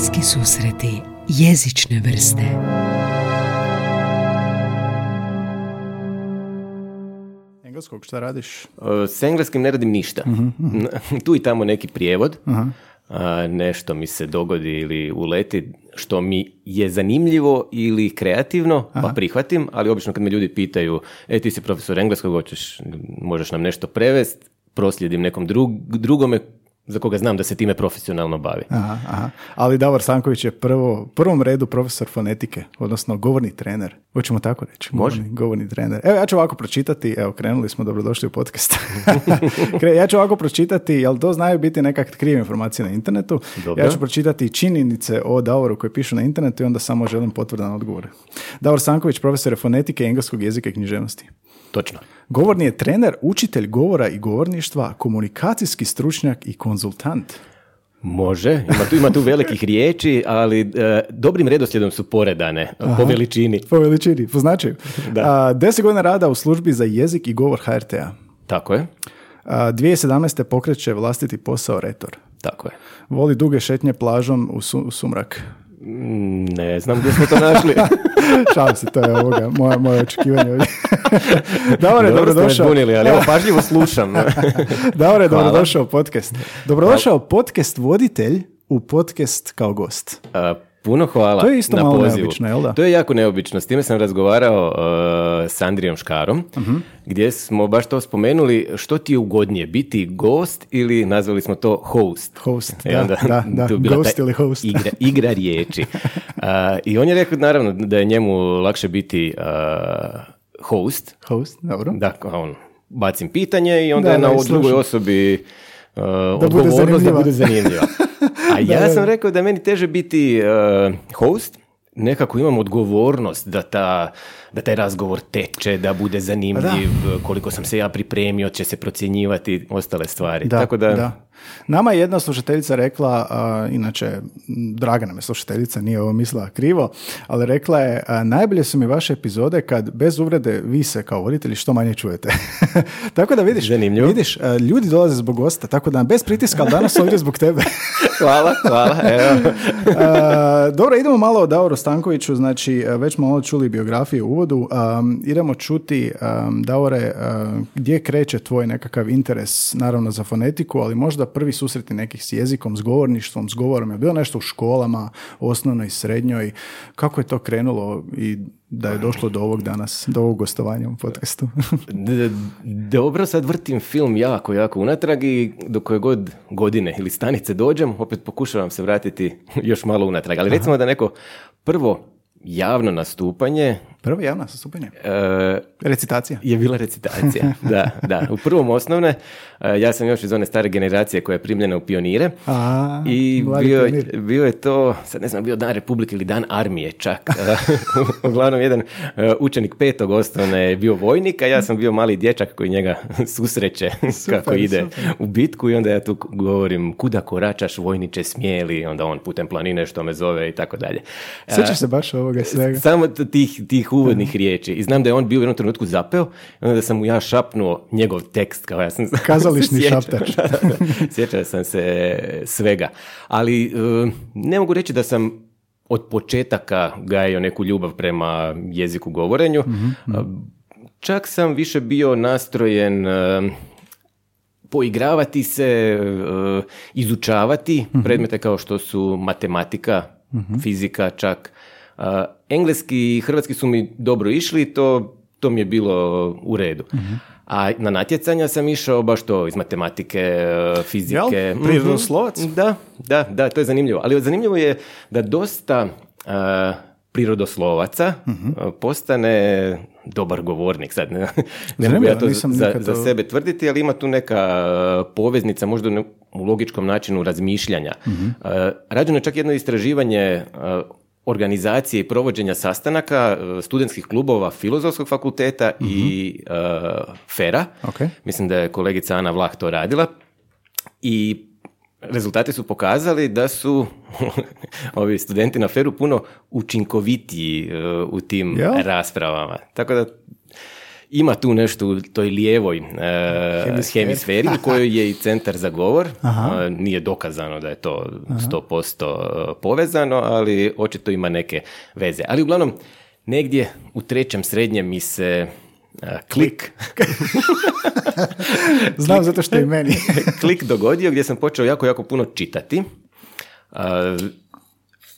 Bliski susreti jezične vrste Engleskog, šta radiš? E, S engleskim ne radim ništa. tu i tamo neki prijevod. A, nešto mi se dogodi ili uleti što mi je zanimljivo ili kreativno, pa prihvatim, ali obično kad me ljudi pitaju, e ti si profesor engleskog, hoćeš, možeš nam nešto prevest, proslijedim nekom drug, drugome za koga znam da se time profesionalno bavi. Aha, aha. Ali Davor Sanković je prvo, prvom redu profesor fonetike, odnosno govorni trener. Hoćemo tako reći. Može. Govorni, govorni trener. Evo ja ću ovako pročitati, evo krenuli smo, dobrodošli u podcast. Ja ću ovako pročitati, jel to znaju biti nekak krive informacije na internetu. Dobro. Ja ću pročitati činjenice o Davoru koje pišu na internetu i onda samo želim potvrdan odgovor. Davor Sanković, profesor je fonetike, engleskog jezika i književnosti. Točno. Govorni je trener, učitelj govora i govorništva, komunikacijski stručnjak i konzultant. Može, ima tu, ima tu velikih riječi, ali e, dobrim redoslijedom su poredane po veličini. Po veličini, po značaju. Da. A, deset godina rada u službi za jezik i govor HRT-a. Tako je, A, 2017. pokreće vlastiti posao Retor. tako je. Voli duge šetnje plažom u, su- u sumrak. Mm, Ne znam gdje smo to našli. Šalim se, to je ovoga, moje, moje očekivanje ovdje. Davore, Dobro dobrodošao. zbunili, ali evo pažljivo slušam. Davore, Hvala. dobrodošao u podcast. Dobrodošao podcast voditelj u podcast kao gost. A, Puno hvala To je isto na malo pozivu. neobično, jel da? To je jako neobično. S time sam razgovarao uh, s Andrijom Škarom, Mhm. gdje smo baš to spomenuli, što ti je ugodnije, biti gost ili nazvali smo to host. Host, I da, onda da, da, tu je bila gost ili host. Igra, igra riječi. A, I on je rekao, naravno, da je njemu lakše biti uh, host, Host, dobro. da, on, bacim pitanje i onda Da, je na ovoj drugoj osobi uh, odgovornost da bude zanimljiva. A ja da. sam rekao da je meni teže biti uh, host, nekako imam odgovornost da, ta, da taj razgovor teče, da bude zanimljiv, koliko sam se ja pripremio, će se procjenjivati ostale stvari. Da, Tako da, da. Nama je jedna slušateljica rekla, a, inače, draga nam je slušateljica, nije ovo mislila krivo, ali rekla je, a, najbolje su mi vaše epizode kad bez uvrede vi se kao voditelji što manje čujete. tako da vidiš, Zanimljivo. vidiš, a, ljudi dolaze zbog gosta, tako da bez pritiska, ali danas ovdje zbog tebe. hvala, hvala. Evo. Dobro, idemo malo o Davoru Stankoviću, znači već smo malo čuli biografiju u uvodu, Um, idemo čuti, um, Davore, gdje kreće tvoj nekakav interes, naravno za fonetiku, ali možda prvi susreti nekih s jezikom, s govorništvom, s govorom, je bilo nešto u školama, osnovnoj i srednjoj, kako je to krenulo i da je došlo do ovog danas, do ovog gostovanja u podcastu? Dobro, sad vrtim film jako, jako unatrag i do koje god godine ili stanice dođem, opet pokušavam se vratiti još malo unatrag. Ali recimo da neko prvo javno nastupanje Prvo javno sastupanje. e, Recitacija. je bila recitacija. da, da. U prvom osnovne, e, ja sam još iz one stare generacije koja je primljena u pionire. A, I bio, je- pionir. bio je to, sad ne znam, bio dan Republike ili dan armije čak. E, Uglavnom, jedan e, učenik petog osnovne je bio vojnik, a ja sam bio mali dječak koji njega susreće kako ide super. u bitku i onda ja tu govorim kuda koračaš vojniče smijeli, onda on putem planine što me zove i tako dalje. Sjećaš se baš ovoga svega? samo t- tih, tih uvodnih riječi. I znam da je on bio u jednom trenutku zapeo, onda sam mu ja šapnuo njegov tekst, kao ja sam Kazališni šaptač. Da, da, da. Sjećao sam se svega. Ali e, ne mogu reći da sam od početaka gajio neku ljubav prema jeziku govorenju. A, Čak sam više bio nastrojen e, poigravati se, izučavati predmete kao što su matematika, fizika čak. Engleski i hrvatski su mi dobro išli, to, to mi je bilo u redu. A na natjecanja sam išao baš to iz matematike, e, fizike. Jel? Mhm. Prirodoslovac? Da, da, da, to je zanimljivo. Ali zanimljivo je da dosta a, prirodoslovaca a, postane dobar govornik. Sad ne, ne mogu ja to nisam za, nikad za sebe tvrditi, ali ima tu neka poveznica možda u logičkom načinu razmišljanja. A, Rađeno je čak jedno istraživanje organizacije i provođenja sastanaka a, studentskih klubova Filozofskog fakulteta i a, FERA. Ok. Mislim da je kolegica Ana Vlah to radila. I rezultati su pokazali da su ovi studenti na feru puno učinkovitiji e, u tim Jel? raspravama. Tako da ima tu nešto u toj lijevoj e, Hemisferi. hemisferi u kojoj je i centar za govor. E, nije dokazano da je to 100% povezano, ali očito ima neke veze. Ali uglavnom, negdje u trećem srednjem mi se e, klik, Znam zato što i meni. klik dogodio gdje sam počeo jako, jako puno čitati.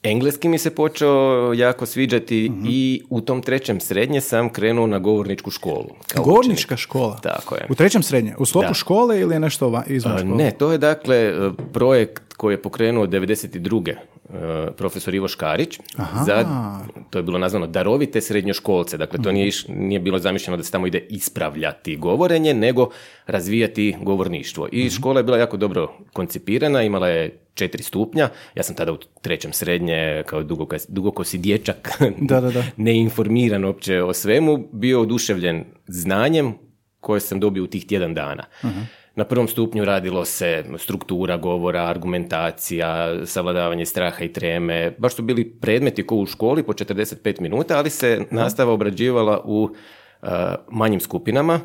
Engleski mi se počeo jako sviđati Mhm. i u tom trećem srednje sam krenuo na govorničku školu. kao Govornička škola. Tako je. U trećem srednje. U sklopu Da. škole ili je nešto va- izvan škole? Ne, to je dakle e, projekt koji je pokrenuo 92. e, profesor Ivo Škarić. Za, to je bilo nazvano darovite srednjoškolce. Dakle, to nije, iš- nije bilo zamišljeno da se tamo ide ispravljati govorenje, nego razvijati govorništvo. I škola je bila jako dobro koncipirana, imala je četiri stupnja. Ja sam tada u trećem srednje, kao dugokas- dugokosi dječak, Da, da, da. neinformiran uopće o svemu, bio oduševljen znanjem koje sam dobio u tih tjedan dana. Na prvom stupnju radilo se struktura govora, argumentacija, savladavanje straha i treme. Baš su bili predmeti ko u školi po 45 minuta, ali se nastava obrađivala u uh, manjim skupinama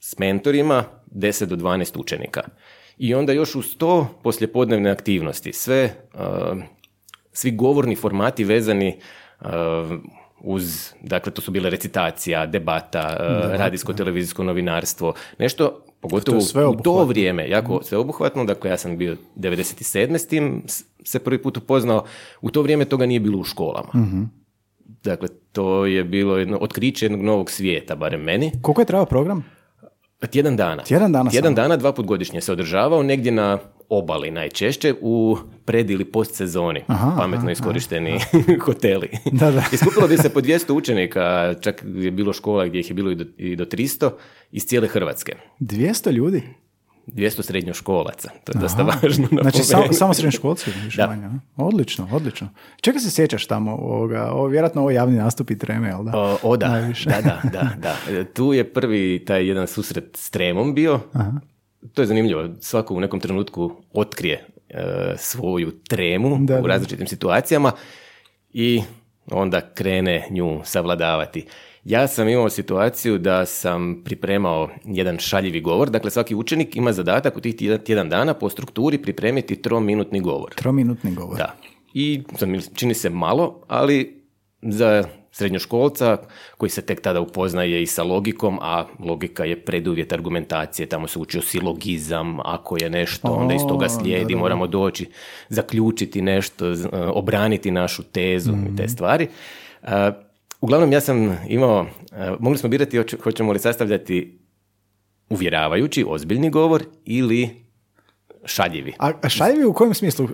s mentorima 10 do 12 učenika. I onda još uz to poslijepodnevne aktivnosti. Sve, uh, svi govorni formati vezani uh, uz, dakle to su bile recitacija, debata, radijsko-televizijsko novinarstvo, nešto pogotovo To u to vrijeme, jako sveobuhvatno, dakle ja sam bio 97. s tim se prvi put upoznao, u to vrijeme toga nije bilo u školama. Dakle, to je bilo jedno otkriće jednog novog svijeta, barem meni. Koliko je trajao program? Tjedan dana. Tjedan dana Tjedan dana, dva put godišnje se održavao, negdje na obali najčešće, u pred ili post sezoni. Aha, Pametno aha, iskorišteni hoteli. Da, da. Iskupilo bi se po 200 učenika, čak je bilo škola gdje ih je bilo i do, i do 300, iz cijele Hrvatske. 200 ljudi? 200 srednjoškolaca, to je dosta važno Znači, samo, samo srednjoškolci? više Da. manje? Odlično, odlično. Čega se sjećaš tamo? Ovoga, ovo, vjerojatno ovo javni nastupi treme, jel da? O, o da, da, da, da, da. Tu je prvi taj jedan susret s tremom bio. To je zanimljivo. Svako u nekom trenutku otkrije e, svoju tremu Da, u da. različitim situacijama i onda krene nju savladavati. Ja sam imao situaciju da sam pripremao jedan šaljivi govor. Dakle, svaki učenik ima zadatak u tih tjedan- dana po strukturi pripremiti trominutni govor. Trominutni govor. Da. I čini se malo, ali za srednjoškolca koji se tek tada upoznaje i sa logikom, a logika je preduvjet argumentacije, tamo se učio silogizam, ako je nešto, onda iz toga slijedi, moramo doći, zaključiti nešto, e, obraniti našu tezu i te stvari. Uglavnom, ja sam imao, e, mogli smo birati hoće- hoćemo li sastavljati uvjeravajući, ozbiljni govor ili šaljivi. A a šaljivi u kojem smislu? E,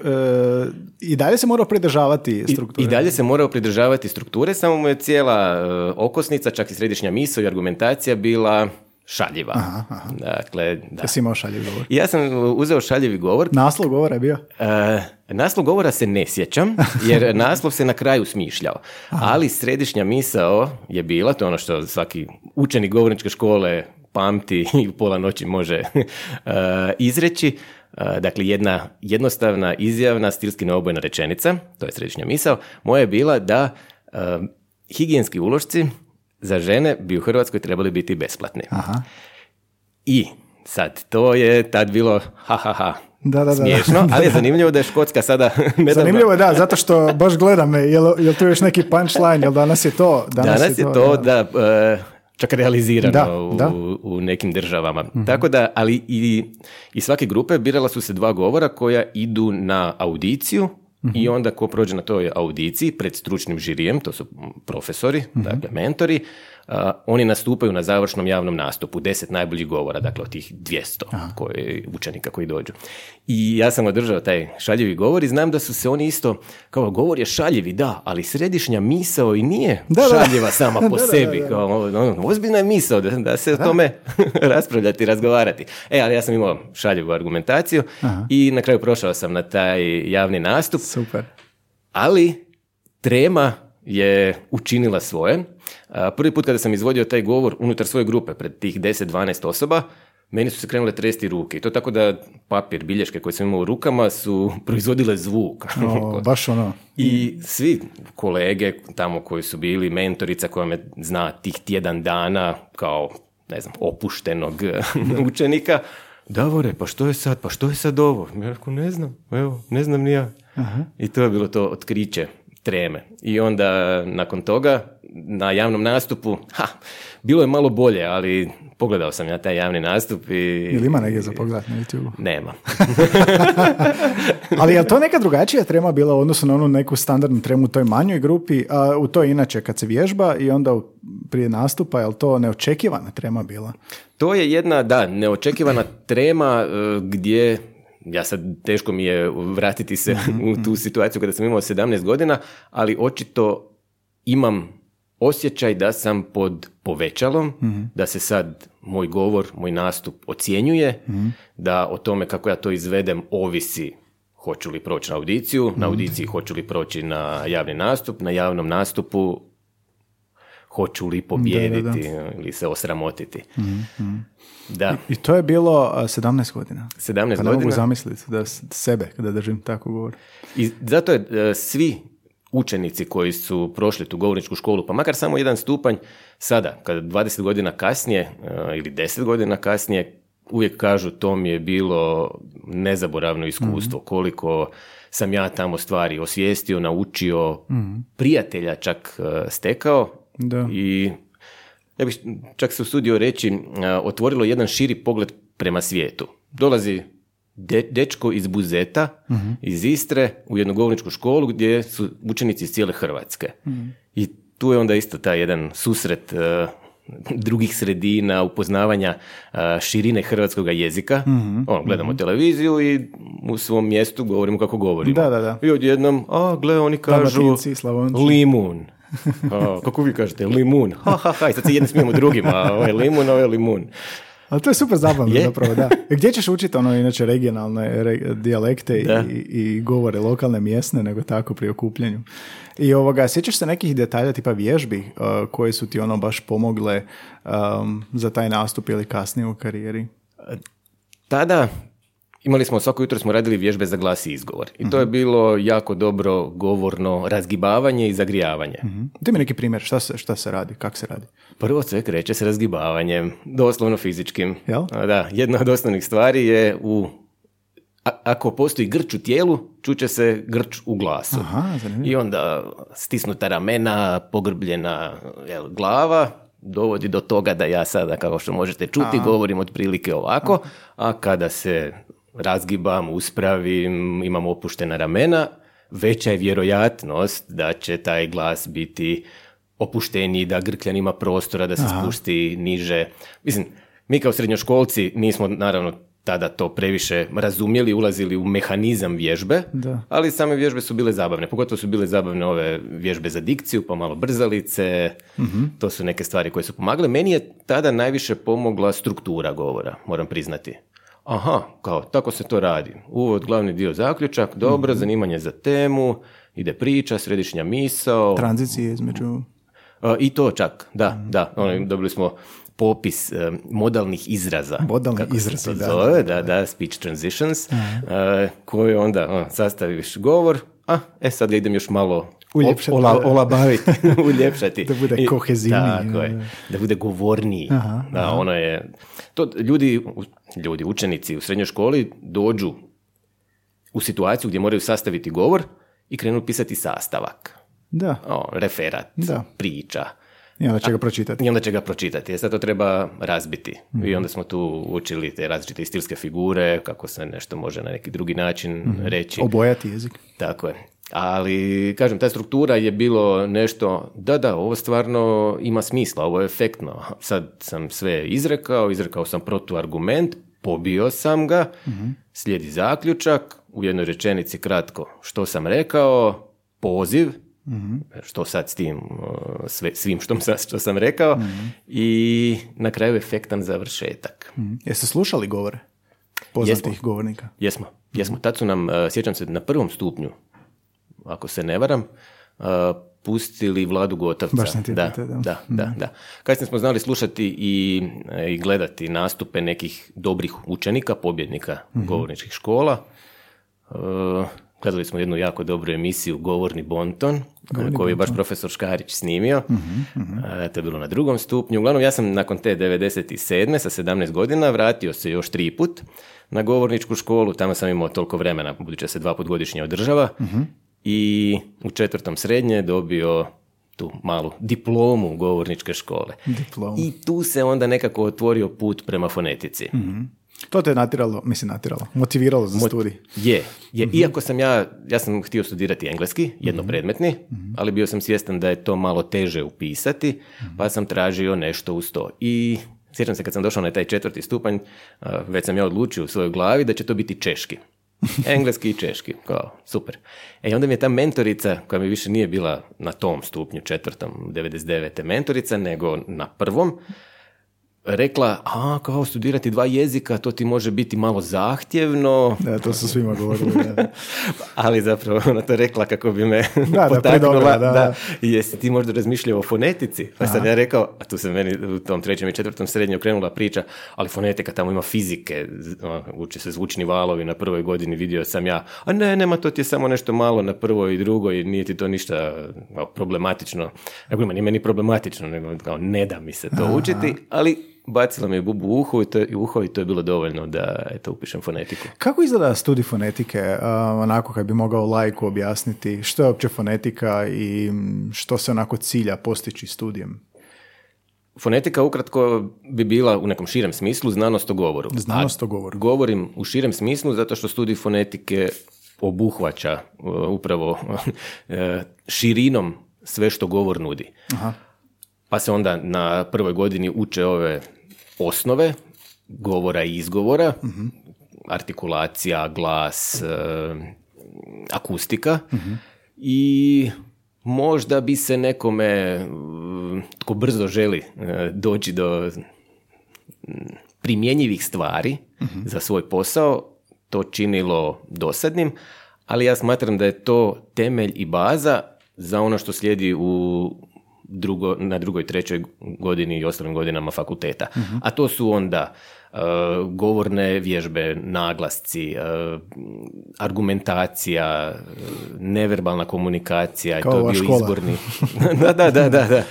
I dalje se mora pridržavati I, strukture? I dalje se morao pridržavati strukture, samo mu je cijela e, okosnica, čak i središnja misao i argumentacija bila šaljiva. Dakle, da. Jesi imao šaljivi govor? Ja sam uzeo šaljivi govor. Naslov govora je bio? E, naslov govora se ne sjećam, jer naslov se na kraju smišljao. Ali središnja misao je bila, to je ono što svaki učenik govorničke škole pamti i pola noći može e, izreći. E, dakle, jedna jednostavna, izjavna, stilski neobojna rečenica, to je središnja misao, moja je bila da e, higijenski ulošci za žene bi u Hrvatskoj trebali biti besplatni. Aha. I sad, to je tad bilo ha ha ha, Da, da, da. smiješno, ali je zanimljivo da je Škotska sada nedavno- Zanimljivo je, da, zato što baš gleda me, jel, jel tu još neki punchline, jel danas je to? Danas, je to, da, e, čak realizirano Da, u, da. u nekim državama. Tako da, ali i, i svake grupe birala su se dva govora koja idu na audiciju i onda ko prođe na toj audiciji pred stručnim žirijem, to su profesori, dakle mentori, oni nastupaju na završnom javnom nastupu, deset najboljih govora, dakle od tih 200 koji, učenika koji dođu. I ja sam održao taj šaljivi govor i znam da su se oni isto, kao govor je šaljivi, da, ali središnja misao i nije Da, da. šaljiva sama po Da, da, sebi. da, da. Kao, ono, ozbiljna je misao da, da se o tome raspravljati, razgovarati. E, ali ja sam imao šaljivu argumentaciju i na kraju prošao sam na taj javni nastup, Super. ali trema je učinila svoje. Prvi put kada sam izvodio taj govor unutar svoje grupe pred tih 10-12 osoba, meni su se krenule tresti ruke. I to tako da papir, bilješke koje sam imao u rukama su proizvodile zvuk. O, baš ono. I svi kolege tamo koji su bili, mentorica koja me zna tih tjedan dana kao, ne znam, opuštenog učenika, Davore, pa što je sad, pa što je sad ovo? Ja rekao, ne znam, evo, ne znam ni ja. I to je bilo to otkriće treme. I onda nakon toga na javnom nastupu, ha, bilo je malo bolje, ali pogledao sam ja taj javni nastup i... Ili ima negdje za pogledat na YouTube? Nema. ali je to neka drugačija trema bila u odnosu na onu neku standardnu tremu u toj manjoj grupi, a u toj inače kad se vježba i onda prije nastupa, je li to neočekivana trema bila? To je jedna, da, neočekivana trema e, gdje ja sad teško mi je vratiti se u tu situaciju kada sam imao 17 godina, ali očito imam osjećaj da sam pod povećalom, da se sad moj govor, moj nastup ocjenjuje, da o tome kako ja to izvedem ovisi hoću li proći na audiciju, na audiciji hoću li proći na javni nastup, na javnom nastupu hoću li pobijediti ili se osramotiti. Da. I, to je bilo 17 godina. 17 pa godina. ne mogu zamisliti da sebe kada držim tako govor. I zato je e, svi učenici koji su prošli tu govorničku školu, pa makar samo jedan stupanj, sada, kada 20 godina kasnije e, ili 10 godina kasnije, uvijek kažu to mi je bilo nezaboravno iskustvo, mhm. koliko sam ja tamo stvari osvijestio, naučio, mhm. prijatelja čak e, stekao da. i ja bih čak se usudio reći, otvorilo jedan širi pogled prema svijetu. Dolazi dečko iz Buzeta, mhm. iz Istre, u jednu govorničku školu gdje su učenici iz cijele Hrvatske. Mhm. I tu je onda isto taj jedan susret drugih sredina, upoznavanja širine hrvatskog jezika. mm On, gledamo televiziju i u svom mjestu govorimo kako govorimo. Da, da, da. I odjednom, a, gle, oni kažu limun. A, kako vi kažete, limun. Ha, ha, ha, i sad se jedni smijemo drugima, ovo je limun, ovo je limun. Ali to je super zabavno zapravo, da. E, gdje ćeš učiti ono inače regionalne dijalekte i, i, govore lokalne, mjesne, nego tako pri okupljanju. I ovoga, sjećaš se nekih detalja tipa vježbi uh, koje su ti ono baš pomogle um, za taj nastup ili kasnije u karijeri? Tada Imali smo, svako jutro smo radili vježbe za glas i izgovor. I to je mhm. bilo jako dobro govorno razgibavanje i zagrijavanje. Uh-huh. mi neki primjer, šta se, šta se radi, kako se radi? Prvo sve kreće s razgibavanjem, doslovno fizičkim. Jel? Da, jedna od osnovnih stvari je u ako postoji grč u tijelu, čuće se grč u glasu. Aha, I onda stisnuta ramena, pogrbljena jel, glava, dovodi do toga da ja sada, kao što možete čuti, govorim otprilike ovako, a kada se razgibam, uspravim, imam opuštena ramena, veća je vjerojatnost da će taj glas biti opušteniji, da grkljan ima prostora, da se spusti niže. Mislim, mi kao srednjoškolci nismo naravno tada to previše razumjeli, ulazili u mehanizam vježbe, da. ali same vježbe su bile zabavne. Pogotovo su bile zabavne ove vježbe za dikciju, pa malo brzalice, mhm. to su neke stvari koje su pomagale. Meni je tada najviše pomogla struktura govora, moram priznati. Aha, kao, tako se to radi. Uvod, glavni dio zaključak, dobro, mm zanimanje za temu, ide priča, središnja misao. Tranzicije između... I to čak, da, mm da. Ono, dobili smo popis uh, modalnih izraza. Modalni izrazi, da, zove, da, da, speech transitions, uh, koje onda uh, sastaviš govor, a, e sad idem još malo Uljepšati. Ola, olabaviti, uljepšati. da bude kohezivniji. Tako je, da bude govorniji. Aha, da, ono je, to ljudi, ljudi, učenici u srednjoj školi dođu u situaciju gdje moraju sastaviti govor i krenu pisati sastavak. Da. O, referat, da. priča. I onda će ga pročitati. I onda će ga pročitati. sad to treba razbiti. I mhm. onda smo tu učili te različite stilske figure, kako se nešto može na neki drugi način mm reći. Obojati jezik. Tako je. Ali, kažem, ta struktura je bilo nešto, da, da, ovo stvarno ima smisla, ovo je efektno. Sad sam sve izrekao, izrekao sam protuargument, pobio sam ga, mhm. slijedi zaključak, u jednoj rečenici kratko što sam rekao, poziv, mm što sad s tim, sve, svim što, što sam rekao, mhm. i na kraju efektan završetak. mm Jeste slušali govore poznatih govornika? Jesmo, jesmo. Tad su nam, e, sjećam se, na prvom stupnju ako se ne varam, pustili Vladu Gotovca. Baš da, pitao, da. da, da, da. Kasnije smo znali slušati i, i gledati nastupe nekih dobrih učenika, pobjednika govorničkih škola. E, gledali smo jednu jako dobru emisiju Govorni bonton, koju je baš profesor Škarić snimio. E, to je bilo na drugom stupnju. Uglavnom, ja sam nakon te 97. sa 17 godina vratio se još tri put na govorničku školu. Tamo sam imao toliko vremena, budući da se dva put godišnje održava. I u četvrtom srednje dobio tu malu diplomu govorničke škole. Diplomu. I tu se onda nekako otvorio put prema fonetici. To te je natiralo, mislim natiralo, motiviralo za studij. Je, je. Iako sam ja, ja sam htio studirati engleski, jednopredmetni, ali bio sam svjestan da je to malo teže upisati, pa sam tražio nešto uz to. I sjećam se kad sam došao na taj četvrti stupanj, već sam ja odlučio u svojoj glavi da će to biti češki. Engleski i češki, kao, super. E onda mi je ta mentorica, koja mi više nije bila na tom stupnju, četvrtom, 99. mentorica, nego na prvom, rekla, a, kao studirati dva jezika, to ti može biti malo zahtjevno, Da, to su svima govorili. Da. ali zapravo ona to rekla kako bi me da, potaknula, da, da. jesi ti možda razmišljao o fonetici? Pa sam ja rekao, a tu se meni u tom trećem i četvrtom srednje okrenula priča, ali fonetika tamo ima fizike, uče se zvučni valovi na prvoj godini, vidio sam ja, a ne, nema, to ti je samo nešto malo na prvoj i drugoj, nije ti to ništa problematično. Ima, nije meni problematično, nego kao ne da mi se to učiti, ali bacila mi je bubu u uho i to, je- u uho i to je bilo dovoljno da eto, upišem fonetiku. Kako izgleda studij fonetike, a, onako kad bi mogao lajku objasniti što je uopće fonetika i što se onako cilja postići studijem? Fonetika ukratko bi bila u nekom širem smislu znanost o govoru. Znanost A o govoru. Govorim u širem smislu zato što studij fonetike obuhvaća uh, upravo uh, širinom sve što govor nudi. Aha. Pa se onda na prvoj godini uče ove osnove govora i izgovora, artikulacija, glas, uh, akustika. I možda bi se nekome uh, tko brzo želi uh, doći do mm, primjenjivih stvari za svoj posao to činilo dosadnim, ali ja smatram da je to temelj i baza za ono što slijedi u drugo, na drugoj, trećoj godini i ostalim godinama fakulteta. A to su onda e, govorne vježbe, naglasci, e, argumentacija, e, neverbalna komunikacija, i Kao to je bio škola. izborni da, da, da, da, da.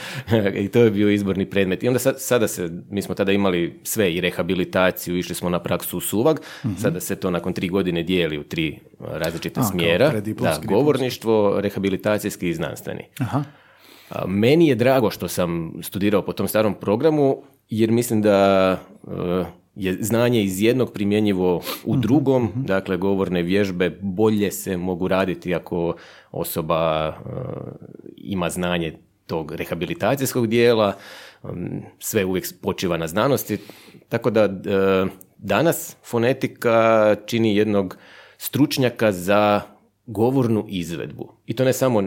I to je bio izborni predmet. I onda sad, sada se, mi smo tada imali sve i rehabilitaciju, išli smo na praksu u Suvag, sada se to nakon tri godine dijeli u tri različite. A, smjera. Da, govorništvo, rehabilitacijski i znanstveni. Aha. Meni je drago što sam studirao po tom starom programu, jer mislim da e, je znanje iz jednog primjenjivo u drugom, dakle govorne vježbe bolje se mogu raditi ako osoba e, ima znanje tog rehabilitacijskog dijela, sve uvijek počiva na znanosti, tako da e, danas fonetika čini jednog stručnjaka za govornu izvedbu. I to ne samo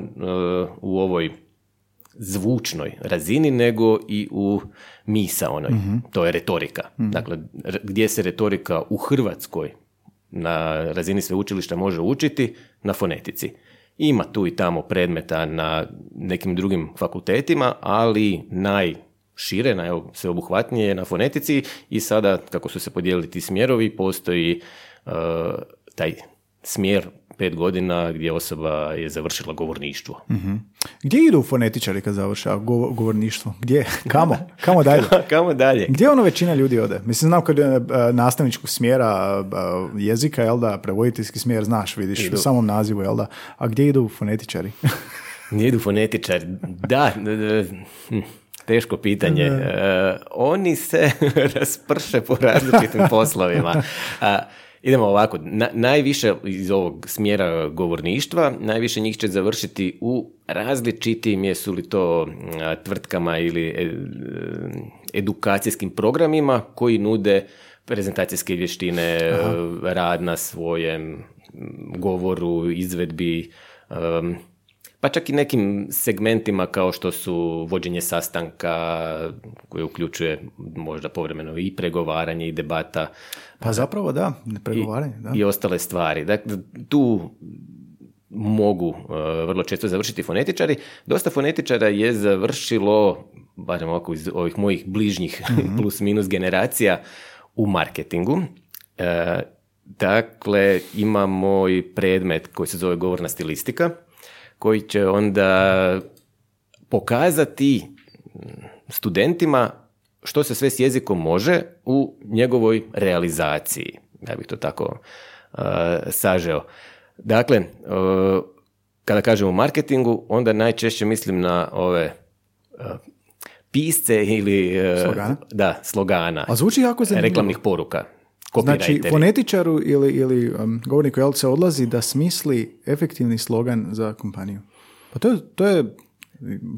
u ovoj zvučnoj razini, nego i u misaonoj. To je retorika. Dakle, r- gdje se retorika u Hrvatskoj na razini sveučilišta može učiti? Na fonetici. Ima tu i tamo predmeta na nekim drugim fakultetima, ali najšire, najsveobuhvatnije je na fonetici i sada, kako su se podijelili ti smjerovi, postoji uh, taj smjer pet godina gdje osoba je završila govorništvo. Gdje idu fonetičari kad završa go- govorništvo? Gdje? Kamo? Kamo dalje? Kamo dalje? Gdje ono većina ljudi ode? Mislim, znam kad je e, nastavničkog smjera e, jezika, jel da, prevoditeljski smjer, znaš, vidiš Idu. u samom nazivu, jel da? A gdje idu fonetičari? Nije idu fonetičar. Da, hm, teško pitanje. E, oni se rasprše po različitim poslovima. A, idemo ovako, na- najviše iz ovog smjera govorništva, najviše njih će završiti u različitim, jesu li to a, tvrtkama ili e, edukacijskim programima koji nude prezentacijske vještine, e, rad na svojem govoru, izvedbi, em, pa čak i nekim segmentima kao što su vođenje sastanka koje uključuje možda povremeno i pregovaranje i debata Pa zapravo da, ne pregovaranje, da. i ostale stvari. Dakle, tu mogu vrlo često završiti fonetičari. Dosta fonetičara je završilo, barem ovako iz ovih mojih bližnjih mhm. plus minus generacija, u marketingu. Dakle, imamo i predmet koji se zove govorna stilistika, koji će onda pokazati studentima što se sve s jezikom može u njegovoj realizaciji. Ja bih to tako uh, sažeo. Dakle, uh, kada kažemo marketingu, onda najčešće mislim na ove uh, pisce ili slogana? da, slogana. A zvuči jako zanimljivo. Reklamnih poruka. Znači, fonetičaru ili, ili um, govorniku jel se odlazi da smisli efektivni slogan za kompaniju. Pa to je, to je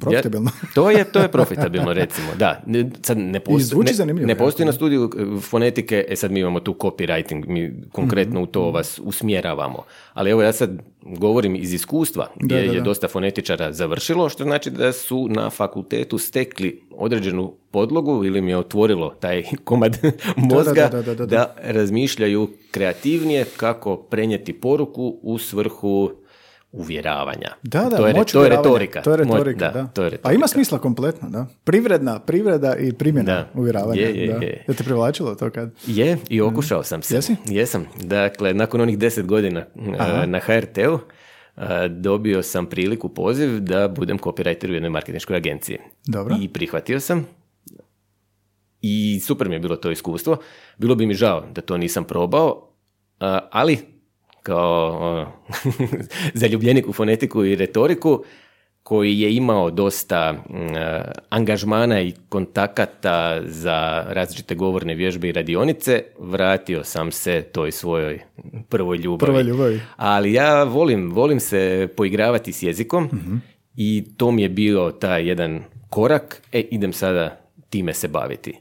Profitabilno. to, je, to je profitabilno, recimo, da. Sad ne, postoji, ne, ne postoji na studiju e, fonetike, e sad mi imamo tu copywriting, mi konkretno u to mhm. vas usmjeravamo. Ali evo ja sad govorim iz iskustva, gdje je dosta fonetičara završilo, što znači da su na fakultetu stekli određenu podlogu ili mi je otvorilo taj komad mozga da razmišljaju kreativnije kako prenijeti poruku u svrhu uvjeravanja. Da, da, to je, moć to je retorika. To je retorika, da, To je retorika. A ima smisla kompletno, da. Privredna, privreda i primjena da. uvjeravanja. Je, je, da. je. Je te privlačilo to kad? Je, i okušao sam se. Jesi? Jesam. Dakle, nakon onih deset godina Aha. na HRT-u dobio sam priliku, poziv da budem copywriter u jednoj marketinškoj agenciji. Dobro. I prihvatio sam. I super mi je bilo to iskustvo. Bilo bi mi žao da to nisam probao, ali kao ono, zaljubljenik u fonetiku i retoriku koji je imao dosta mm, angažmana i kontakata za različite govorne vježbe i radionice, vratio sam se toj svojoj prvoj ljubavi. Prvoj ljubavi. Ali ja volim, volim se poigravati s jezikom mhm. i to mi je bio taj jedan korak, e idem sada time se baviti.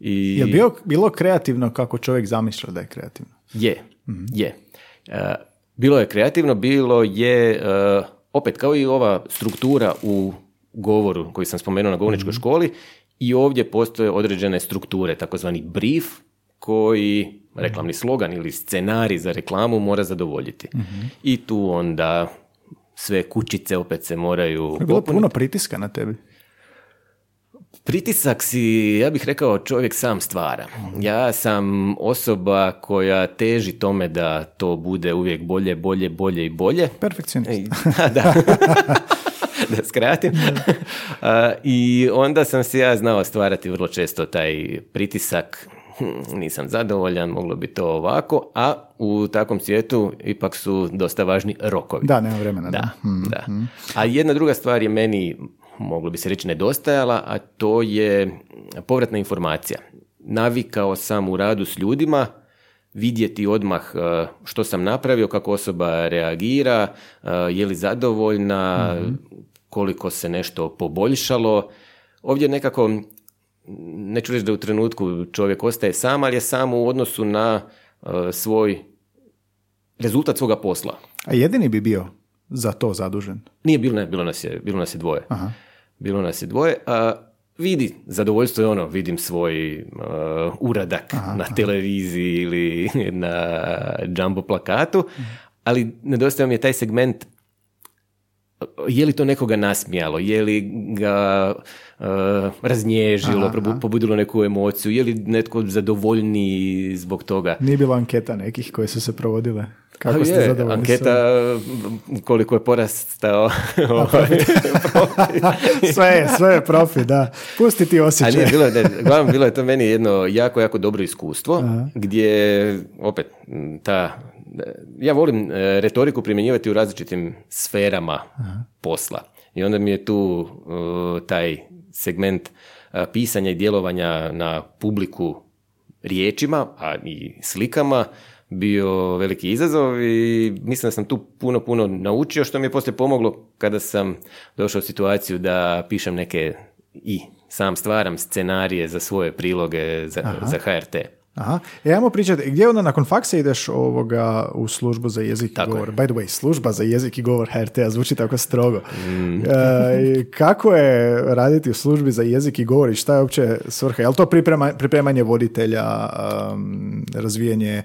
I... Je bilo, bilo kreativno kako čovjek zamišlja da je kreativno? Je, mhm. je. E, bilo je kreativno, bilo je, e, opet kao i ova struktura u govoru koji sam spomenuo na govorničkoj mhm. školi, i ovdje postoje određene strukture, takozvani brief, koji reklamni slogan ili scenarij za reklamu mora zadovoljiti. Mhm. I tu onda sve kućice opet se moraju... Je bilo puno pritiska na tebi? Pritisak si, ja bih rekao, čovjek sam stvara. Ja sam osoba koja teži tome da to bude uvijek bolje, bolje, bolje i bolje. Perfekcionist. da. da skratim. I onda sam si ja znao stvarati vrlo često taj pritisak, hm, nisam zadovoljan, moglo bi to ovako, a u takvom svijetu ipak su dosta važni rokovi. Da, nema vremena. Da, da. Mhm, mhm. A jedna druga stvar je meni moglo bi se reći nedostajala, a to je povratna informacija. Navikao sam u radu s ljudima vidjeti odmah e, što sam napravio, kako osoba reagira, e, je li zadovoljna, mhm. koliko se nešto poboljšalo. Ovdje nekako, neću reći da u trenutku čovjek ostaje sam, ali je sam u odnosu na e, svoj rezultat svoga posla. A jedini bi bio za to zadužen? Nije bilo, ne, bilo nas je, bilo nas je dvoje. Aha bilo nas je dvoje, a vidi, zadovoljstvo je ono, vidim svoj uh, uradak na televiziji ili na jumbo plakatu, ali nedostaje mi je taj segment je li to nekoga nasmijalo, je li ga uh, raznježilo, pobudilo neku emociju, je li netko zadovoljniji zbog toga. Nije bilo anketa nekih koje su se provodile. Kako ste zadovoljni? Anketa koliko je porastao ovaj, sve je, sve je profit, da. Pusti ti osjećaj. A nije, bilo, ne, bilo je to meni jedno jako, jako dobro iskustvo, gdje opet ta ja volim e, retoriku primjenjivati u različitim sferama posla. I onda mi je tu e, taj segment e, pisanja i djelovanja na publiku riječima, a i slikama, bio veliki izazov i mislim da sam tu puno, puno naučio, što mi je poslije pomoglo kada sam došao u situaciju da pišem neke i sam stvaram scenarije za svoje priloge za, za HRT. Aha. E, ajmo pričati, gdje onda nakon faksa ideš ovoga u službu za jezik Tako i govor? je. By the way, služba za jezik i govor HRT-a zvuči tako strogo. Mm. E, kako je raditi u službi za jezik i govor i šta je uopće svrha? Je li to priprema, pripremanje voditelja, um, razvijanje,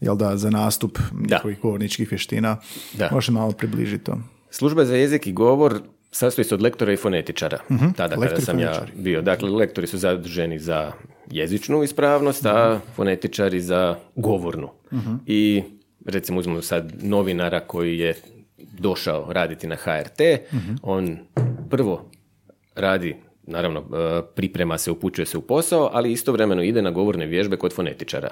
jel da, za nastup njihovih govorničkih vještina? Da. Možeš malo približiti to? Služba za jezik i govor sastoji se od lektora i fonetičara. Tada kada sam ja bio. Dakle, lektori su zaduženi za jezičnu ispravnost, a fonetičari za govornu. I recimo uzmemo sad novinara koji je došao raditi na HRT, on prvo radi Naravno, e, priprema se, upućuje se u posao, ali istovremeno ide na govorne vježbe kod fonetičara.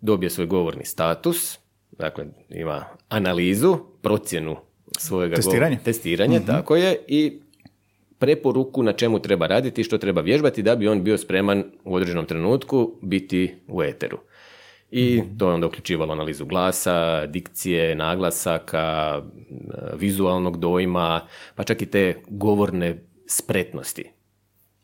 Dobije svoj govorni status, dakle ima analizu, procjenu svojega Testiranje. govora- testiranje, tako je, i preporuku na čemu treba raditi i što treba vježbati da bi on bio spreman u određenom trenutku biti u eteru. I to je onda uključivalo analizu glasa, dikcije, naglasaka, e, vizualnog dojma, pa čak i te govorne spretnosti.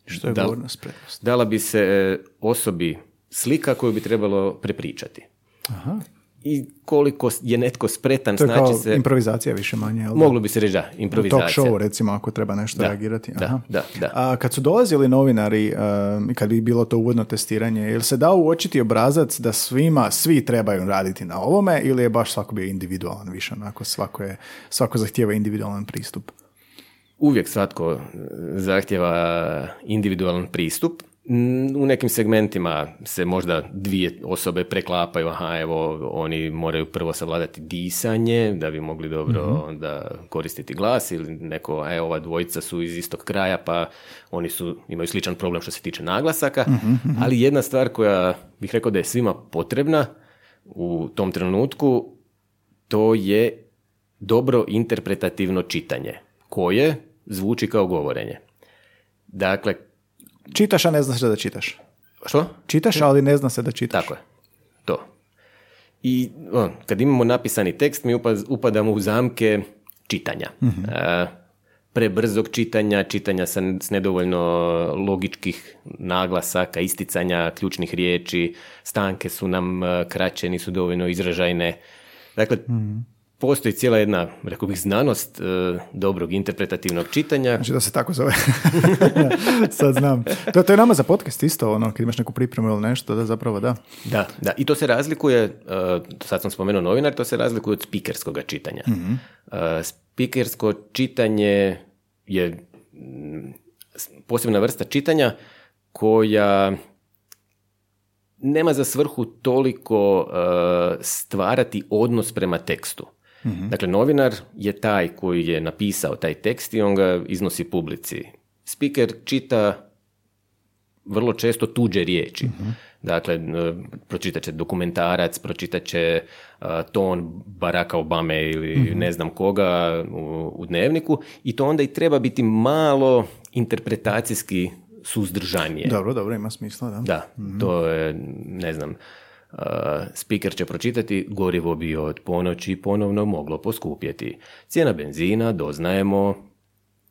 Što je Da. govorna spretnost? Dala bi se e, osobi slika koju bi trebalo prepričati. Aha. I koliko je netko spretan, To je znači kao se... improvizacija više manje, jel da? Moglo bi se reći da, talk improvizacija. show recimo ako treba nešto Da, reagirati. da, Aha. da, da. A kad su dolazili novinari um, i kad bi bilo to uvodno testiranje, jel se dao uočiti obrazac da svima, svi trebaju raditi na ovome ili je baš svako bio individualan više onako, svako, je, svako zahtijeva individualan pristup? Uvijek svatko e, zahtjeva individualan pristup. U nekim segmentima se možda dvije osobe preklapaju, aha, evo, oni moraju prvo savladati disanje, da bi mogli dobro onda koristiti glas, ili neko, e, ova dvojica su iz istog kraja, pa oni su, imaju sličan problem što se tiče naglasaka, ali jedna stvar koja bih rekao da je svima potrebna u tom trenutku, to je dobro interpretativno čitanje, koje zvuči kao govorenje. Dakle, Čitaš, a ne zna se da čitaš. što? Čitaš, ali ne zna se da čitaš. Tako je. To. I on, kad imamo napisani tekst, mi upadamo u zamke čitanja. E, prebrzog čitanja, čitanja sa, s nedovoljno logičkih naglasaka, isticanja ključnih riječi, stanke su nam e, kraće, nisu dovoljno izražajne. Dakle, postoji cijela jedna, rekao bih, znanost e, dobrog interpretativnog čitanja. Znači da se tako zove. Sad znam. To, to je nama za podcast isto, ono, kad imaš neku pripremu ili nešto, da zapravo da. Da, da. I to se razlikuje, uh, sad sam spomenuo novinar, to se razlikuje od spikerskog čitanja. Uh, spikersko čitanje je mm, posebna vrsta čitanja koja nema za svrhu toliko uh, stvarati odnos prema tekstu. Dakle, novinar je taj koji je napisao taj tekst i on ga iznosi publici. Spiker čita vrlo često tuđe riječi. Dakle, e, pročitat će dokumentarac, pročitat će e, ton Baracka Obame ili ne znam koga u, u dnevniku i to onda i treba biti malo interpretacijski suzdržanije. Dobro, dobro, ima smisla, da. Da, to je, ne znam, uh, speaker će pročitati, gorivo bi od ponoći ponovno moglo poskupjeti. Cijena benzina, doznajemo,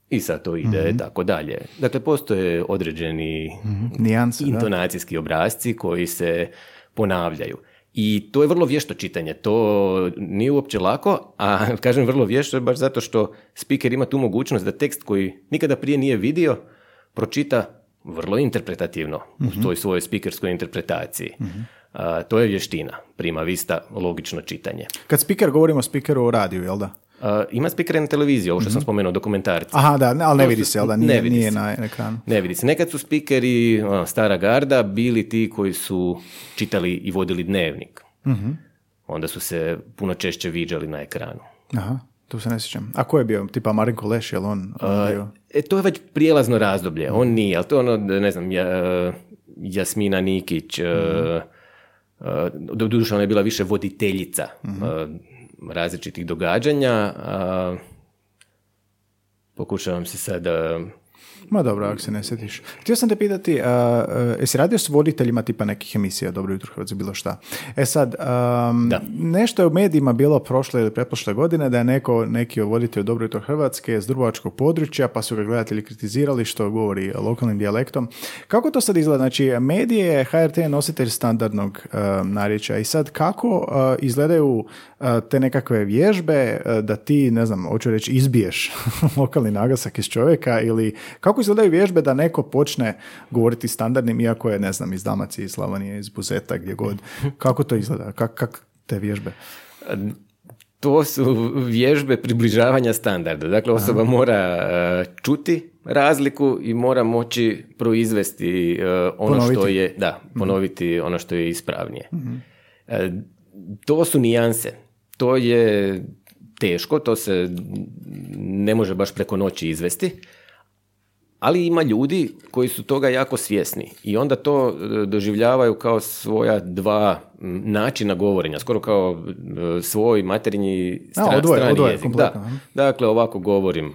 i sad to ide tako dalje. Dakle, postoje određeni Nijanse, da. intonacijski obrazci koji se ponavljaju. I to je vrlo vješto čitanje, to nije uopće lako, a kažem vrlo vješto baš zato što speaker ima tu mogućnost da tekst koji nikada prije nije vidio, pročita vrlo interpretativno u toj svojoj speakerskoj interpretaciji. A, to je vještina, prima vista, logično čitanje. Kad speaker, govorimo o speakeru o radiju, jel da? A, ima speakere na televiziji, ovo što sam spomenuo, dokumentarci. Aha, da, ne, ali ne vidi se, jel da? ne Nije, vidi nije se. na ekranu. Ne vidi se. Nekad su spikeri, ono, stara garda, bili ti koji su čitali i vodili dnevnik. Onda su se puno češće viđali na ekranu. Aha, tu se ne sjećam. A ko je bio? Tipa Marinko Leš, jel on, bio? E, to je već prijelazno razdoblje. On nije, ali to je ono, ne znam, ja, Jasmina Nikić, mm doduše ona je bila više voditeljica e, različitih događanja. pokušavam se sad e, Ma dobro, ako se ne sjetiš. Htio sam te pitati, a, a, jesi radio s voditeljima tipa nekih emisija, Dobro jutro Hrvatsko, bilo šta? E sad, um, Da. nešto je u medijima bilo prošle ili pretprošle godine da je neko, neki voditelj Dobro jutro Hrvatske s drugovačkog područja, pa su ga gledatelji kritizirali što govori lokalnim dijalektom. Kako to sad izgleda? Znači, medije je HRT je nositelj standardnog um, narječja i sad kako uh, izgledaju uh, te nekakve vježbe uh, da ti, ne znam, hoću reći, izbiješ lokalni naglasak iz čovjeka ili kako izgledaju vježbe da neko počne govoriti standardnim iako je, ne znam, iz Dalmacije, iz Slavonije, iz Buzeta, gdje god. Kako to izgleda? Kak, kak te vježbe? To su vježbe približavanja standarda. Dakle, osoba mora e, čuti razliku i mora moći proizvesti e, ono što Ponoviti. je, da, ponoviti ono što je ispravnije. E, to su nijanse. To je teško, to se ne može baš preko noći izvesti, ali ima ljudi koji su toga jako svjesni i onda to e, doživljavaju kao svoja dva načina govorenja, skoro kao e, svoj materinji A, stra- odvoje- strani odvoje jezik. Da. Dakle, ovako govorim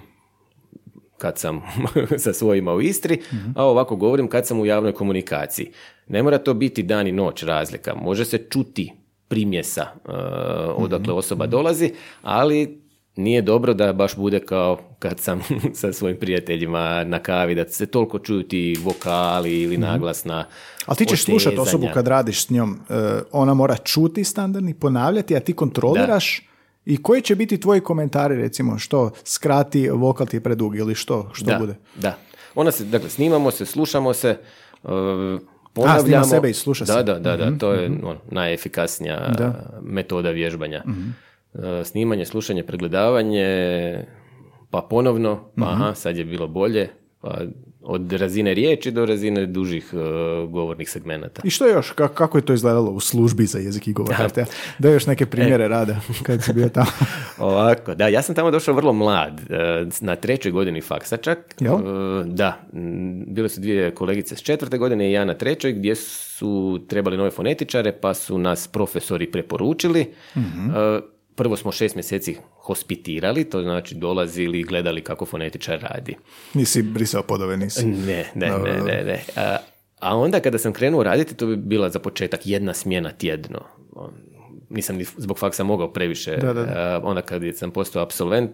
kad sam sa svojima u Istri, Mhm. a ovako govorim kad sam u javnoj komunikaciji. Ne mora to biti dan i noć razlika. Može se čuti primjesa e, odakle Mhm. osoba dolazi, ali nije dobro da baš bude kao kad sam sa svojim prijateljima na kavi, da se toliko čuju ti vokali ili naglasna Mhm. Ali ti ćeš slušati osobu kad radiš s njom, e, ona mora čuti standardni, ponavljati, a ti kontroliraš i koji će biti tvoji komentari, recimo, što skrati, vokal ti je predug ili što, što da, bude? Da. Ona se, dakle, snimamo se, slušamo se, uh, ponavljamo. sebe i sluša da, se. Da, da, da, to je ono, najefikasnija Da. metoda vježbanja. Uh, snimanje, slušanje, pregledavanje, pa ponovno, pa aha, sad je bilo bolje, pa od razine riječi do razine dužih uh, govornih segmenata. I što još, Ka- kako je to izgledalo u službi za jezik i govor? Da još neke primjere rada kad si bio tamo. Ovako, da, ja sam tamo došao vrlo mlad, e, na trećoj godini faksa čak. Jel? E, Da, bile su dvije kolegice s četvrte godine i ja na trećoj gdje su trebali nove fonetičare pa su nas profesori preporučili. E, Prvo smo šest mjeseci hospitirali, to znači dolazili i gledali kako fonetičar radi. Nisi brisao podove, nisi. Ne, ne, Dobro, ne, ne, ne. A, a onda kada sam krenuo raditi, to bi bila za početak jedna smjena tjedno. Nisam ni zbog faksa mogao previše. Da, da, da. A, onda kad sam postao absolvent,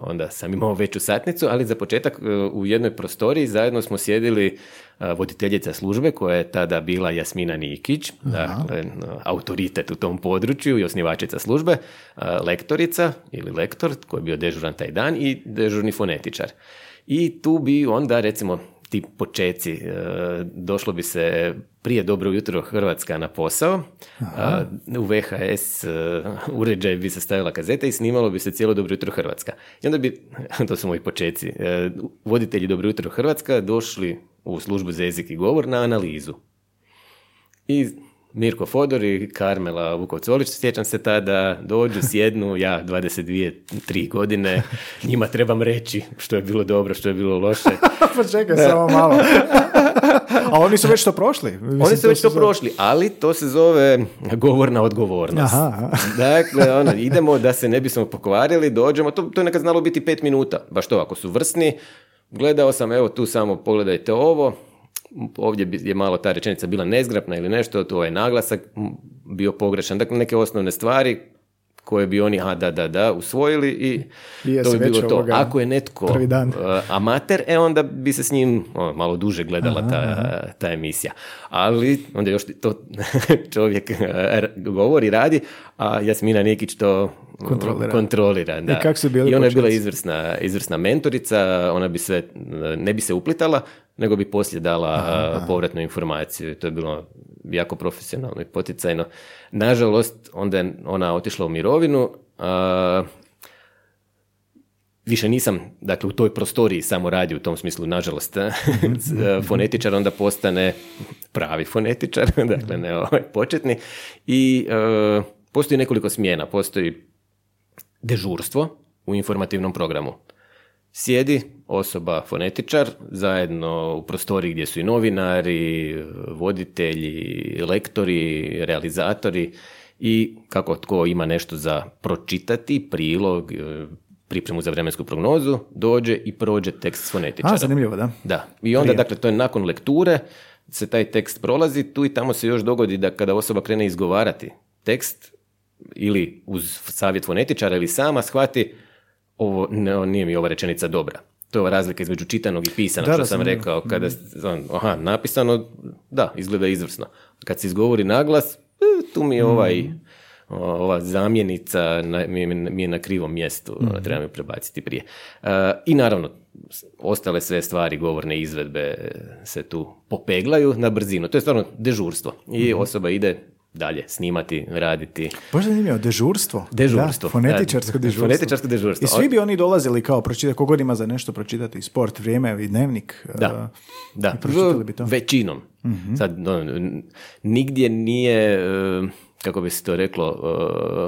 onda sam imao veću satnicu, ali za početak e, u jednoj prostoriji zajedno smo sjedili voditeljica službe koja je tada bila Jasmina Nikić, dakle no, autoritet u tom području i osnivačica službe, a, lektorica ili lektor koji je bio dežuran taj dan i dežurni fonetičar. I tu bi onda recimo ti počeci, e, došlo bi se prije dobro jutro Hrvatska na posao, a, u VHS e, uređaj bi se stavila kazeta i snimalo bi se cijelo dobro jutro Hrvatska. I onda bi, to su moji počeci, e, voditelji dobro jutro Hrvatska došli u službu za jezik i govor na analizu. I Mirko Fodor i Karmela Vukovcolić, sjećam se tada, dođu, sjednu, ja 22, 3 godine, njima trebam reći što je bilo dobro, što je bilo loše. pa čekaj, samo malo. A oni su već to prošli. Mislim, Oni su već to za- prošli, ali to se zove govorna odgovornost. Aha. Dakle, ono, idemo da se ne bismo pokvarili, dođemo, to, to je nekad znalo biti pet minuta, baš to, ako su vrsni, gledao sam, evo tu samo pogledajte ovo, ovdje je malo ta rečenica bila nezgrapna ili nešto, to je naglasak bio pogrešan, dakle neke osnovne stvari koje bi oni, a da, da, da, usvojili i to bi bilo to. Ako je netko prvi dan. uh, amater, e onda bi se s njim ono, malo duže gledala ta, ta emisija. Ali onda još to čovjek r- govori, radi, a Jasmina Nikić to uh, Kontrolira. kontrolira, da. I kak su bili I ona je bila izvrsna, izvrsna mentorica, ona bi sve, ne bi se uplitala, nego bi poslije dala uh, povratnu informaciju. To je bilo jako profesionalno i poticajno. Nažalost, onda je ona otišla u mirovinu, a, više nisam, dakle, u toj prostoriji samo radi u tom smislu, nažalost, fonetičar onda postane pravi fonetičar, dakle, ne ovaj početni. I e, postoji nekoliko smjena, postoji dežurstvo u informativnom programu. Sjedi osoba fonetičar zajedno u prostoriji gdje su i novinari, voditelji, lektori, realizatori i kako tko ima nešto za pročitati, prilog, e, pripremu za vremensku prognozu, dođe i prođe tekst s fonetičara. A, zanimljivo, da. Da. I onda, Prije. dakle, to je nakon lekture, se taj tekst prolazi, tu i tamo se još dogodi da kada osoba krene izgovarati tekst, ili uz savjet fonetičara ili sama shvati, ovo, ne, nije mi ova rečenica dobra. To je ova razlika između čitanog i pisanog, Da, što da, sam rekao. Kada, on, aha, napisano, da, izgleda izvrsno. Kad se izgovori naglas, e, tu mi je ovaj, o, ova zamjenica na, mi, je- mi je na krivom mjestu, treba mi prebaciti prije. E, I naravno, ostale sve stvari, govorne izvedbe se tu popeglaju na brzinu. To je stvarno dežurstvo. I osoba ide dalje snimati, raditi. Baš zanimljivo, dežurstvo. Dežurstvo. Da, fonetičarsko Da, dežurstvo. fonetičarsko dežurstvo. I svi bi oni dolazili kao pročitati, kogod ima za nešto pročitati, sport, vrijeme i dnevnik. Da. uh, Da, I pročitali bi to. većinom. Sad, no, nigdje nije, e, kako bi se to reklo,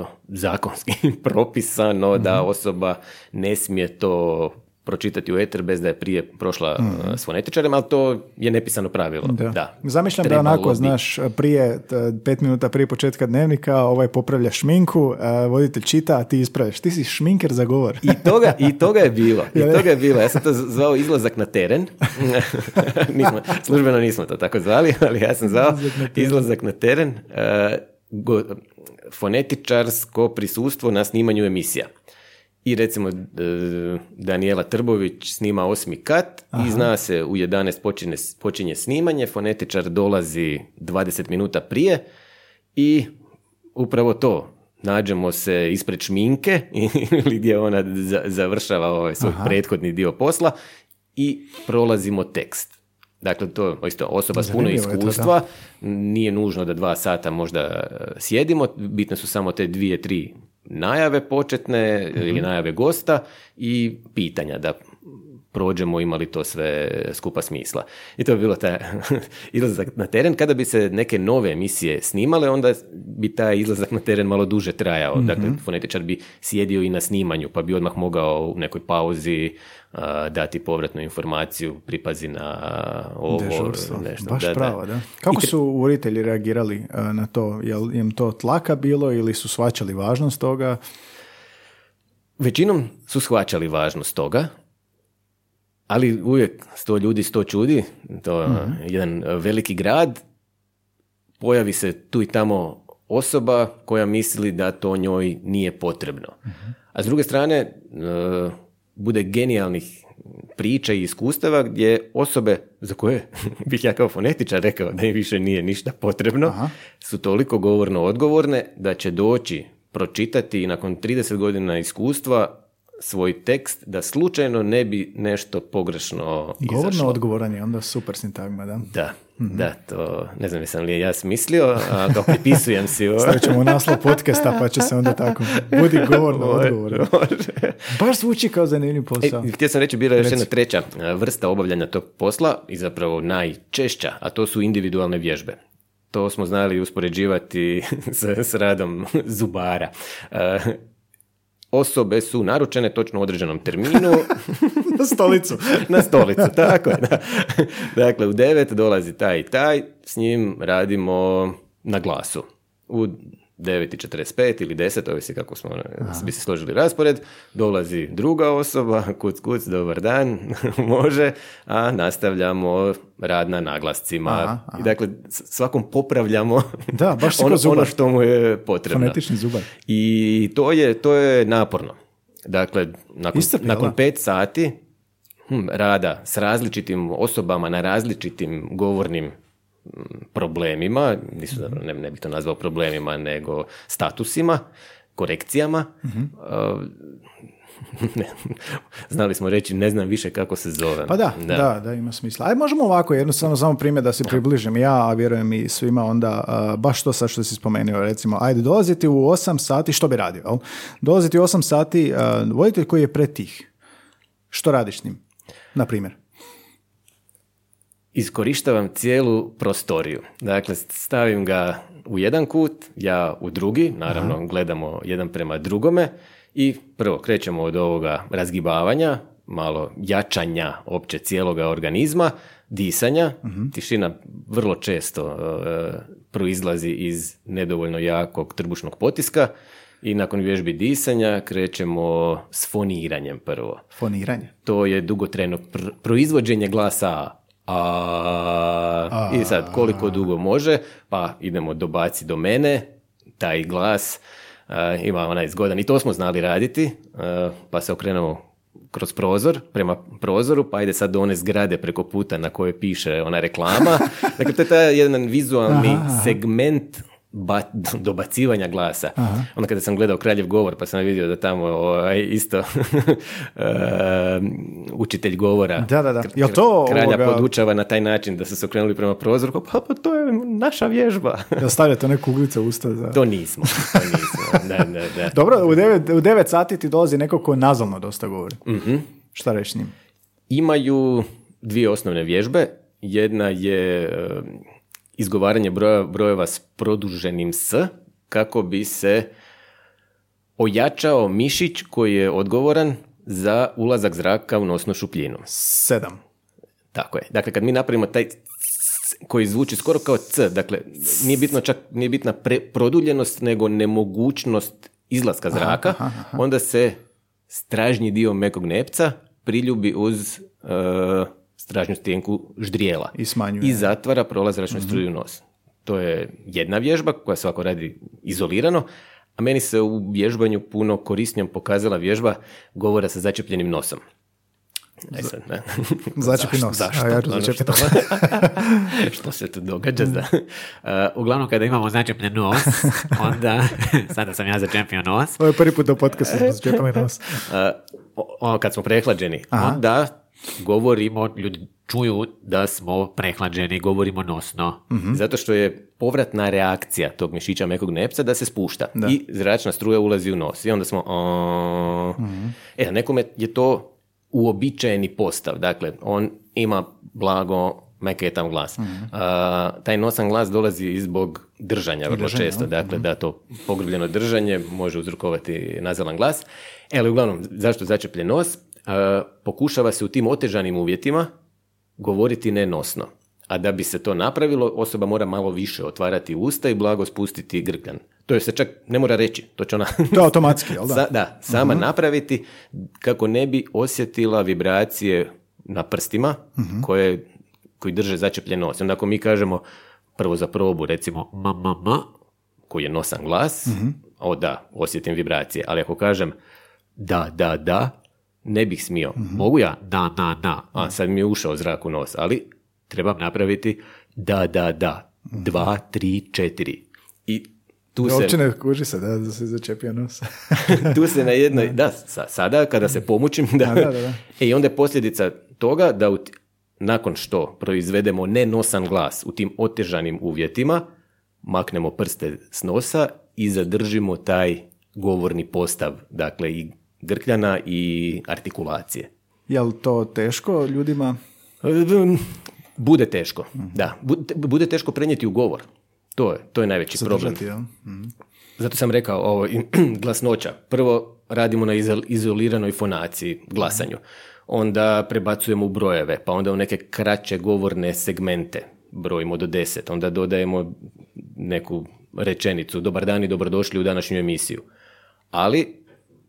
e, zakonski propisano da osoba ne smije to pročitati u eter bez da je prije prošla e, s fonetičarem, ali to je nepisano pravilo. Da. Da. Zamišljam da Trebalo onako, bi. znaš, prije, pet minuta prije početka dnevnika, ovaj popravlja šminku, a voditelj čita, a ti ispraviš. Ti si šminker za govor. I toga, I toga je bilo. I toga je bilo. Ja sam to zvao izlazak na teren. nismo, službeno nismo to tako zvali, ali ja sam zvao izlazak na teren. E, go- fonetičarsko prisustvo na snimanju emisija. I recimo e, Daniela Trbović snima osmi kat i zna se u 11 počinje, počinje snimanje, fonetičar dolazi 20 minuta prije i upravo to, nađemo se ispred šminke ili gdje ona za- završava ovaj svoj prethodni dio posla i prolazimo tekst. Dakle, to je isto osoba s puno je to, iskustva, nije nužno da dva sata možda e, sjedimo, bitne su samo te dvije, tri najave početne Mhm. ili najave gosta i pitanja da prođemo imali to sve skupa smisla. I to bi bilo taj izlazak na teren. Kada bi se neke nove emisije snimale, onda bi taj izlazak na teren malo duže trajao. Mhm. Dakle, fonetičar bi sjedio i na snimanju, pa bi odmah mogao u nekoj pauzi dati povratnu informaciju, pripazi na ovo, Dežurstvo. nešto. Baš Da, da. pravo, da. Kako I su voditelji reagirali na to? Jel im to tlaka bilo ili su shvaćali važnost toga? Većinom su shvaćali važnost toga, ali uvijek sto ljudi, sto čudi, to je jedan veliki grad, pojavi se tu i tamo osoba koja misli da to njoj nije potrebno. A s druge strane, e, bude genijalnih priča i iskustava gdje osobe za koje bih ja kao fonetičar rekao da im više nije ništa potrebno, Aha. su toliko govorno odgovorne da će doći pročitati i nakon 30 godina iskustva svoj tekst da slučajno ne bi nešto pogrešno Govorno izašlo. odgovoran je onda super sintagma, da. Da, da, to ne znam jesam li je ja smislio, a to pripisujem si ovo. Stavit ćemo naslov podcasta pa će se onda tako. Budi govorno odgovoran. Baš zvuči kao zanimljiv E, posao. htio sam reći, bila je još jedna treća a, vrsta obavljanja tog posla i zapravo najčešća, a to su individualne vježbe. To smo znali uspoređivati s, s radom zubara. Osobe su naručene točno u određenom terminu Na stolicu. na stolicu, tako je. Da. Dakle, u devet dolazi taj i taj, s njim radimo na glasu. U 9.45 ili 10, ovisi kako smo bi se složili raspored, dolazi druga osoba, kuc, kuc, dobar dan, može, a nastavljamo rad na naglascima. Aha, aha. I dakle, svakom popravljamo Da, baš ono, ono što mu je potrebno. Fonetični zubar. I to je, to je naporno. Dakle, nakon, Iscrpno, nakon pet sati hm, rada s različitim osobama na različitim govornim problemima, nisu, zapravo, ne, ne bih to nazvao problemima, nego statusima, korekcijama, Mhm. uh, ne, znali smo reći ne znam više kako se zove. Pa da, da, da, ima smisla. Aj možemo ovako, jednostavno samo primjer da se približim ja, a vjerujem i svima onda, a, baš to sad što si spomenuo, recimo, ajde, dolaziti u 8 sati, što bi radio, jel? Dolaziti u 8 sati, a, voditelj koji je pretih, što radiš s njim, na primjer? Iskorištavam cijelu prostoriju. Dakle, stavim ga u jedan kut, ja u drugi, naravno gledamo jedan prema drugome i prvo krećemo od ovoga razgibavanja, malo jačanja opće cijeloga organizma, disanja, tišina vrlo često e, proizlazi iz nedovoljno jakog trbušnog potiska I nakon vježbi disanja krećemo s foniranjem prvo. Foniranje. To je dugotrajno pr- proizvođenje glasa A. A, I sad koliko dugo može, pa idemo do baci do mene, taj glas a, ima onaj zgodan i to smo znali raditi, a, pa se okrenemo kroz prozor, prema prozoru, pa ide sad do one zgrade preko puta na kojoj piše ona reklama. Dakle, to je taj jedan vizualni segment ba- dobacivanja glasa. Onda kada sam gledao Kraljev govor, pa sam vidio da tamo ovaj, isto eh, učitelj govora Da, da, da. Jel to kralja ovoga- podučava na taj način da su se okrenuli prema prozoru, pa, pa to je naša vježba. Jel stavljate one kuglice u usta za... to nismo, to nismo. Da, da, da. Dobro, u 9, u devet sati ti dolazi neko ko nazalno dosta govori. Mhm. Šta reći njim? Imaju dvije osnovne vježbe. Jedna je izgovaranje broja, brojeva s produženim s, kako bi se ojačao mišić koji je odgovoran za ulazak zraka u nosnu šupljinu. Sedam. Tako je. Dakle, kad mi napravimo taj koji zvuči skoro kao c, dakle, nije bitno čak, nije bitna pre, produljenost, nego nemogućnost izlaska zraka, onda se stražnji dio mekog nepca priljubi uz e, stražnju stjenku ždrijela. I smanjuje. I zatvara prolaz zračne struje u nos. To je jedna vježba koja svako radi izolirano, a meni se u vježbanju puno korisnijom pokazala vježba govora sa začepljenim nosom. Sad, ne. Začepi nos. Zašto? A ja ću Ono što- što se tu događa? Da. Uh, Uglavnom kada imamo začepljen nos, onda, sada sam ja začepio nos, Ovo je prvi put u podcastu smo začepili nos. uh, ono kad smo prehlađeni, Aha. onda govorimo ljudi čuju da smo prehlađeni, govorimo nosno. Zato što je povratna reakcija tog mišića mekog nepca da se spušta i zračna struja ulazi u nos. I onda smo... a- E, a nekome je to uobičajeni postav. Dakle, on ima blago meketam glas. A, taj nosan glas dolazi i zbog držanja vrlo često. Dakle, da to pogrbljeno držanje može uzrokovati nazalan glas. E, ali uglavnom, zašto začepljen nos? A, pokušava se u tim otežanim uvjetima govoriti nenosno. A da bi se to napravilo, osoba mora malo više otvarati usta i blago spustiti grkljan. To je se čak ne mora reći, to će ona To je automatski, jel da? Sa- da, sama napraviti kako ne bi osjetila vibracije na prstima koje, koji drže začepljen nos. Onda ako mi kažemo prvo za probu, recimo m, m, m, koji je nosan glas, o da, osjetim vibracije. Ali ako kažem da, da, da, ne bih smio. Mogu ja da, na, na, a sad mi je ušao zrak u nos, ali trebam napraviti da, da, da, dva, tri, četiri. I tu se... Uopće ne kuži se da, da se začepio nos. tu se na jednoj, da, sa- sada kada se pomučim, da, da, da, da. E, i onda je posljedica toga da u t- nakon što proizvedemo nenosan glas u tim otežanim uvjetima, maknemo prste s nosa i zadržimo taj govorni postav, dakle i grkljana i artikulacije. Jel to teško ljudima? Bude teško, da. Bude, teško prenijeti u govor. To je, to je najveći problem. Zadržati, jel? Zato sam rekao ovo, glasnoća. Prvo radimo na izol- izoliranoj fonaciji, glasanju. Onda prebacujemo u brojeve, pa onda u neke kraće govorne segmente. Brojimo do deset. Onda dodajemo neku rečenicu. Dobar dan i dobrodošli u današnju emisiju. Ali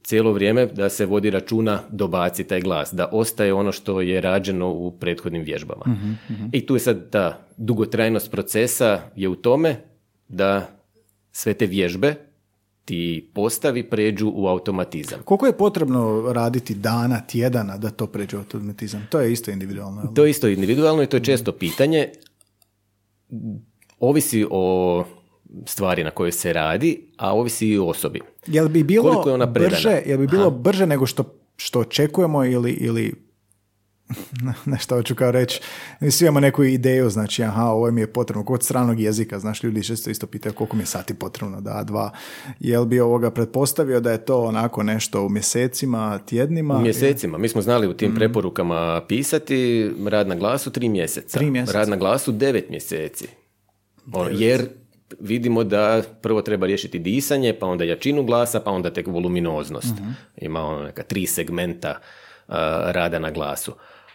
cijelo vrijeme da se vodi računa dobaci taj glas, da ostaje ono što je rađeno u prethodnim vježbama. I tu je sad ta dugotrajnost procesa je u tome da sve te vježbe ti postavi pređu u automatizam. Koliko je potrebno raditi dana, tjedana da to pređe u automatizam? To je isto individualno. jel? To je isto individualno i to je često pitanje. Ovisi o stvari na kojoj se radi, a ovisi i o osobi. Jel bi bilo Koliko je ona brže, jel bi bilo brže nego što, što očekujemo ili, ili ne što hoću kao reći, svi imamo neku ideju, znači aha, ovo mi je potrebno, kod stranog jezika, znaš, ljudi često isto pitaju koliko mi je sati potrebno da dva, jel bi ovoga pretpostavio da je to onako nešto u mjesecima, tjednima? U mjesecima. Mi smo znali u tim preporukama pisati rad na glasu tri mjeseca. Tri mjeseca. Rad na glasu devet mjeseci. Ono, jer vidimo da prvo treba riješiti disanje, pa onda jačinu glasa, pa onda tek voluminoznost. Ima ono neka tri segmenta a, rada na glasu.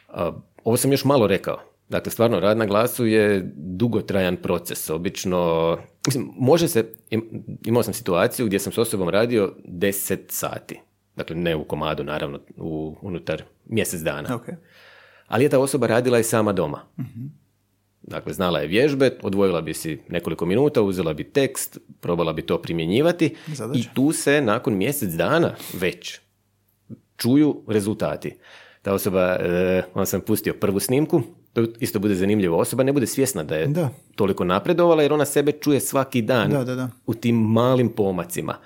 A, ovo sam još malo rekao. Dakle, stvarno, rad na glasu je dugotrajan proces. Obično, mislim, može se, im- imao sam situaciju gdje sam s osobom radio 10 sati. Dakle, ne u komadu, naravno, u, unutar mjesec dana. Ok. Ali je ta osoba radila i sama doma. Dakle, znala je vježbe, odvojila bi si nekoliko minuta, uzela bi tekst, probala bi to primjenjivati Zadaća. i tu se nakon mjesec dana već čuju rezultati. Ta osoba, e, on sam pustio prvu snimku, to isto bude zanimljivo, osoba ne bude svjesna da je Da. toliko napredovala jer ona sebe čuje svaki dan Da, da, da. u tim malim pomacima.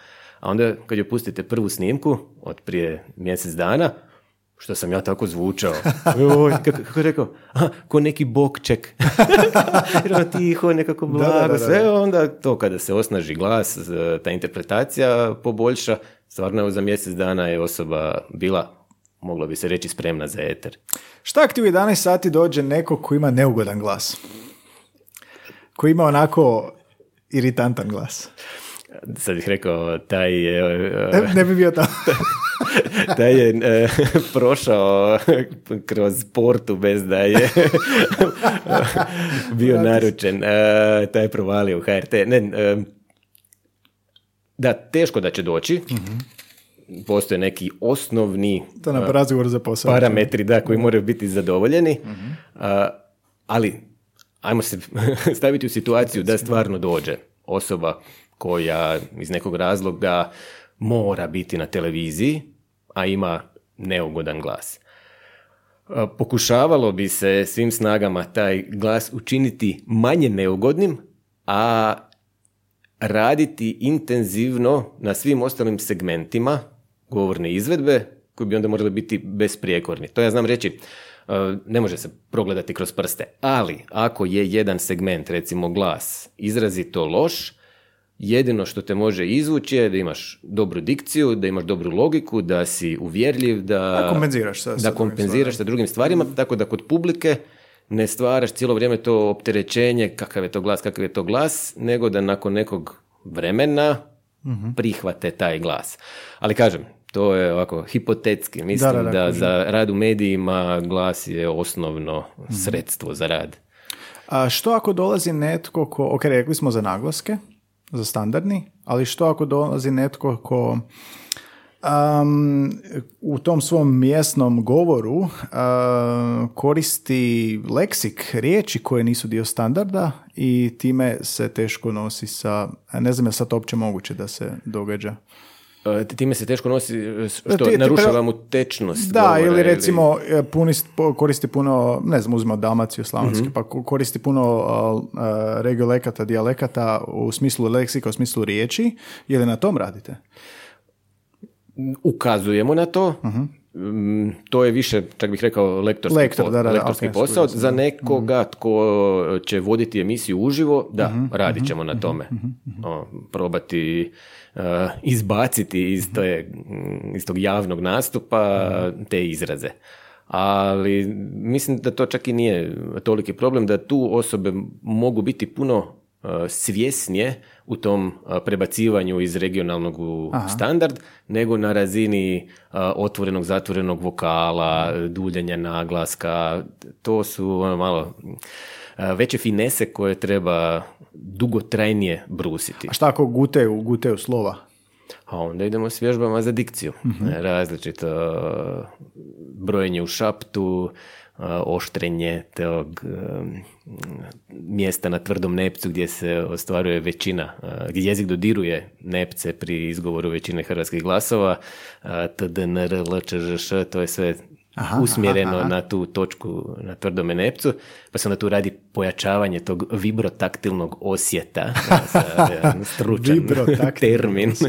A onda kad joj pustite prvu snimku od prije mjesec dana, što sam ja tako zvučao. Kako, kako je rekao? Ko neki bokček. Ono tiho, nekako blago, da, da, da. sve. Onda to kada se osnaži glas, ta interpretacija poboljša, stvarno za mjesec dana je osoba bila, moglo bi se reći, spremna za eter. Šta ako ti u 11 sati dođe neko ko ima neugodan glas? Koji ima onako iritantan glas. Sad bih rekao, taj je, Ne, ne bi bio tamo. taj je e, prošao kroz portu bez da je bio naručen. E, taj je provalio u HRT. Ne, e, da, teško da će doći. Postoje neki osnovni to nam razgovor za posao. parametri da, koji moraju biti zadovoljeni, A, ali ajmo se staviti u situaciju da stvarno dođe osoba koja iz nekog razloga mora biti na televiziji, a ima neugodan glas. A, Pokušavalo bi se svim snagama taj glas učiniti manje neugodnim, a raditi intenzivno na svim ostalim segmentima govorne izvedbe koji bi onda morali biti besprijekorni. To ja znam reći, e, ne može se progledati kroz prste, ali ako je jedan segment, recimo glas, izrazito loš, jedino što te može izvući je da imaš dobru dikciju, da imaš dobru logiku, da si uvjerljiv, da, Da kompenziraš sa- sa da drugim kompenziraš sa drugim stvarima, tako da kod publike ne stvaraš cijelo vrijeme to opterećenje kakav je to glas, kakav je to glas, nego da nakon nekog vremena Mhm. prihvate taj glas. Ali kažem, to je ovako hipotetski. Mislim Da, da, da, da, za rad u medijima glas je osnovno Mhm. sredstvo za rad. A što ako dolazi netko ko, ok, rekli smo za naglaske, za standardni, ali što ako dolazi netko ko um, u tom svom mjesnom govoru uh, koristi leksik, riječi koje nisu dio standarda i time se teško nosi sa, ne znam je sad to uopće moguće da se događa. E, Time se teško nosi, e, što Ti- narušava pre- mu tečnost Da, govora ili recimo e, punist- po- koristi puno, ne znam, uzmemo Dalmaciju, Slavonski, pa ko- koristi puno uh, regiolekata, dijalekata u smislu leksika, u smislu riječi, ili na tom radite? ukazujemo na to. Mm, To je više, čak bih rekao, lektorski, Lektor, po- da, da, da, lektorski ok, posao. Za nekoga tko će voditi emisiju uživo, da, radit ćemo na tome. O, probati izbaciti iz, te, mm, iz tog javnog nastupa te izraze. Ali mislim da to čak i nije toliki problem, da tu osobe mogu biti puno uh, svjesnije u tom uh, prebacivanju iz regionalnog u standard, nego na razini uh, otvorenog, zatvorenog vokala, duljenja naglaska. To su ono, malo uh, veće finese koje treba dugotrajnije brusiti. A šta ako guteju, guteju slova? A onda idemo s vježbama za dikciju. Različito uh, brojenje u šaptu, uh, oštrenje tog mjesta na tvrdom nepcu gdje se ostvaruje većina, gdje jezik dodiruje nepce pri izgovoru većine hrvatskih glasova, TDNR, LČŽŠ, to je sve Aha, usmjereno aha, na tu točku na tvrdome nepcu, pa se onda tu radi pojačavanje tog vibrotaktilnog osjeta, jedan stručan termin.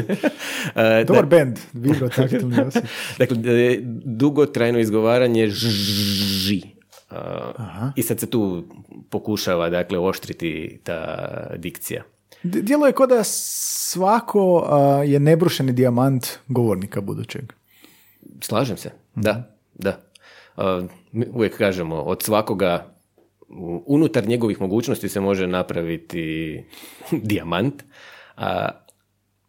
E, Dobar bend, vibrotaktilni osjet. Dakle, e, dugotrajno izgovaranje ži. Uh, I sad se tu pokušava dakle oštriti ta dikcija. D- Djeluje kao da svako a, je nebrušeni dijamant govornika budućeg. Slažem se, da, da. Uh, mi uvijek kažemo, od svakoga unutar njegovih mogućnosti se može napraviti dijamant. A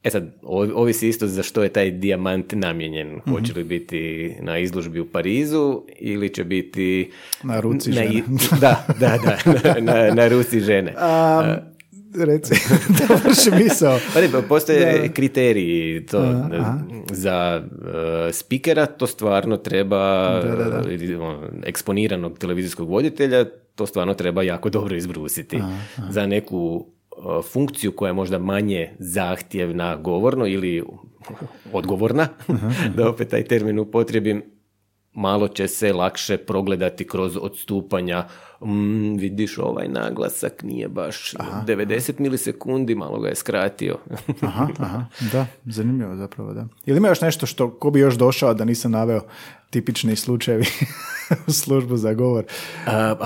E sad, ovisi isto za što je taj dijamant namijenjen. Hoće li biti na izložbi u Parizu ili će biti... Na ruci na žene. Da, da, da, na, na, ruci žene. A, reci, dovrši misao. Pa ne, postoje kriteriji to, aha. za uh, spikera, to stvarno treba uh, ili, ono, eksponiranog televizijskog voditelja, to stvarno treba jako dobro izbrusiti. Za neku uh, funkciju koja je možda manje zahtjevna govorno ili odgovorna, da opet taj termin upotrijebim, malo će se lakše progledati kroz odstupanja. Mm, vidiš, ovaj naglasak nije baš 90 milisekundi, malo ga je skratio. Aha, aha, da, zanimljivo zapravo, da. Ili ima još nešto što, ko bi još došao da nisam naveo tipični slučajevi u službu za govor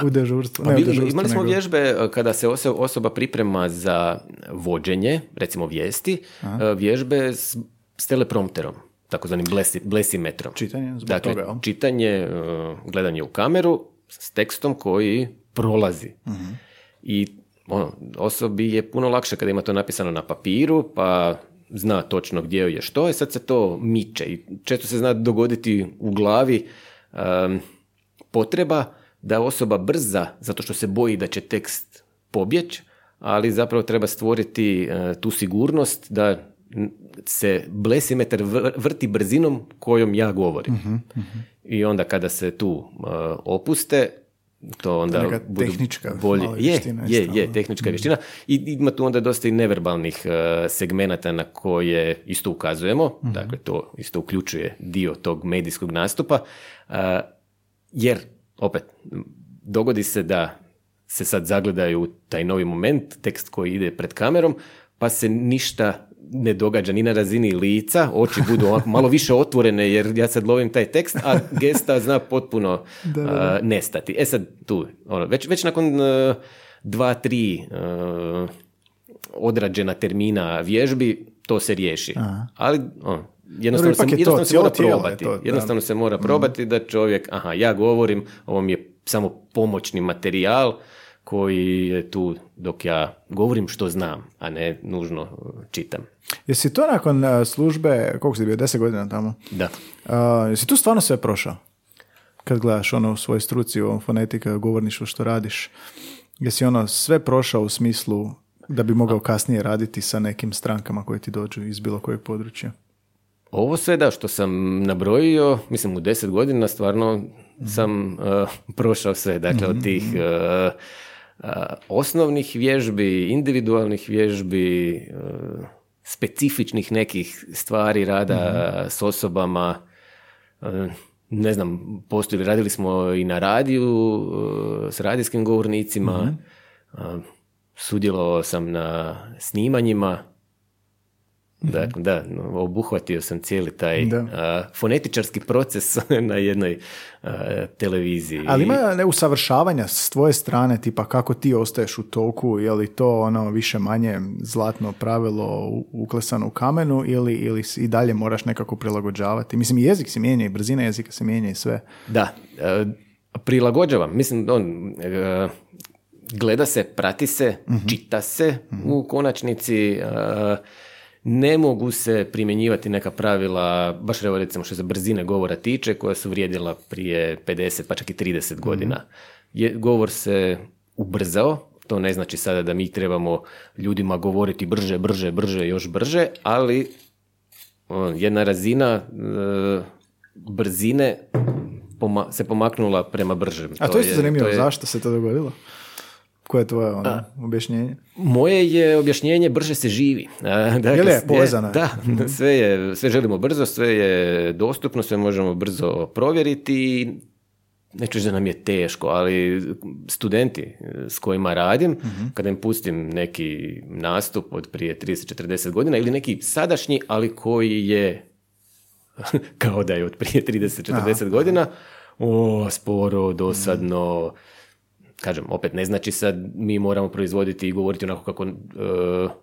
u dežurstvu? Pa ne u dežurstvu, imali smo nego- vježbe e, kada se oso- osoba priprema za vođenje, recimo vijesti, e, vježbe s, s teleprompterom, takozvanim blesi, blesimetrom. Čitanje zbog dakle, toga, čitanje, e, gledanje u kameru s tekstom koji prolazi. Mhm. I ono, osobi je puno lakše kada ima to napisano na papiru, pa zna točno gdje je što je, sad se to miče i često se zna dogoditi u glavi em, potreba da osoba brza zato što se boji da će tekst pobjeć, ali zapravo treba stvoriti e, tu sigurnost da se blesimetar vr- vrti brzinom kojom ja govorim. I onda kada se tu e, opuste, to onda neka budu tehnička malo Je, vještina je, je, ono. tehnička vještina. I ima tu onda dosta i neverbalnih e, segmenata na koje isto ukazujemo. Dakle, to isto uključuje dio tog medijskog nastupa. E, jer, opet, dogodi se da se sad zagledaju taj novi moment, tekst koji ide pred kamerom, pa se ništa ne događa ni na razini lica, oči budu malo više otvorene jer ja sad lovim taj tekst, a gesta zna potpuno a, nestati. E sad tu, ono, već, već nakon a, dva, tri a, odrađena termina vježbi, to se riješi. Ali ono, jednostavno, se, je to, jednostavno se mora probati. to, da. jednostavno se mora probati da čovjek, aha, ja govorim, ovo mi je samo pomoćni materijal koji je tu dok ja govorim što znam, a ne nužno uh, čitam. Jesi to nakon uh, službe, koliko si bio, deset godina tamo? Da. Uh, jesi tu stvarno sve prošao? Kad gledaš ono u svojoj struci, u fonetika, govorništvo što radiš, jesi ono sve prošao u smislu da bi mogao kasnije raditi sa nekim strankama koje ti dođu iz bilo kojeg područja? Ovo sve da što sam nabrojio, mislim u deset godina stvarno sam uh, prošao sve. Dakle, od tih uh, uh, osnovnih vježbi, individualnih vježbi, uh, specifičnih nekih stvari rada s osobama, uh, ne znam, postoji, radili smo i na radiju s radijskim govornicima, uh, sudjelovao sam na snimanjima, Dakle, da, no, obuhvatio sam cijeli taj a, fonetičarski proces na jednoj a, televiziji. Ali ima ne usavršavanja s tvoje strane, tipa kako ti ostaješ u toku, je li to ono više manje zlatno pravilo uklesano u kamenu ili, ili i dalje moraš nekako prilagođavati? Mislim, i jezik se mijenja i brzina jezika se mijenja i sve. Da, e, prilagođavam. Mislim, on, e, gleda se, prati se, čita se u konačnici. Ne mogu se primjenjivati neka pravila, baš evo recimo što se brzine govora tiče, koja su vrijedila prije 50 pa čak i 30 godina. Je, govor se ubrzao, to ne znači sada da mi trebamo ljudima govoriti brže, brže, brže, još brže, ali jedna razina e, brzine poma- se pomaknula prema bržem. A to, je isto zanimljivo, to je- zašto se to dogodilo? Koje je tvoje ono, objašnjenje? Moje je objašnjenje brže se živi. A, Dakle, Je povezano? Da, sve, je, sve želimo brzo, sve je dostupno, sve možemo brzo provjeriti. Neću reći da nam je teško, ali studenti s kojima radim, kada im pustim neki nastup od prije 30-40 godina ili neki sadašnji, ali koji je kao da je od prije 30-40 godina, o, sporo, dosadno, kažem, opet ne znači sad mi moramo proizvoditi i govoriti onako kako e,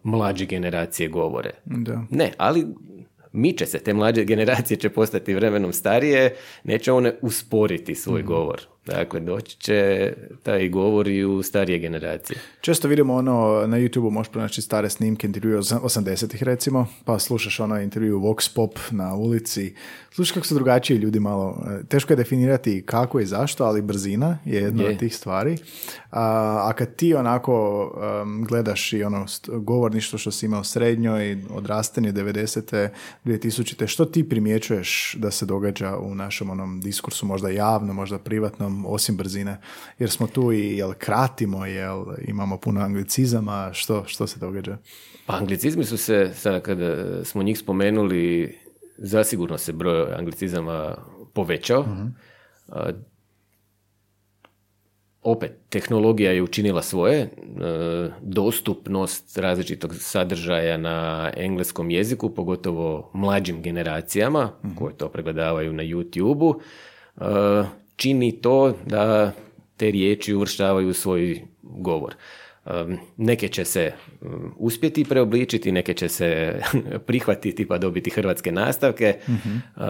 mlađe generacije govore. Da. Ne, ali miče se, te mlađe generacije će postati vremenom starije, neće one usporiti svoj govor. Dakle, doći će taj govor i u starije generacije. Često vidimo ono, na YouTube možeš pronaći stare snimke intervjua 80-ih recimo, pa slušaš ono intervju Vox Pop na ulici, slušaš kako su drugačiji ljudi malo, e, teško je definirati kako i zašto, ali brzina je jedna Je. od tih stvari. A, a kad ti onako em, gledaš i ono govorništvo što si imao srednjoj, odrastanje 90. 2000. Što ti primjećuješ da se događa u našem onom diskursu, možda javno, možda privatnom, osim brzine? Jer smo tu i, jel kratimo, jel imamo puno anglicizama, što, što se događa? Pa anglicizmi su se, sada kada smo njih spomenuli, zasigurno se broj anglicizama povećao. A, opet, tehnologija je učinila svoje, e, dostupnost različitog sadržaja na engleskom jeziku, pogotovo mlađim generacijama koje to pregledavaju na YouTube-u, e, čini to da te riječi uvrštavaju u svoj govor. Neke će se um, uspjeti preobličiti, neke će se prihvatiti pa dobiti hrvatske nastavke. Uh,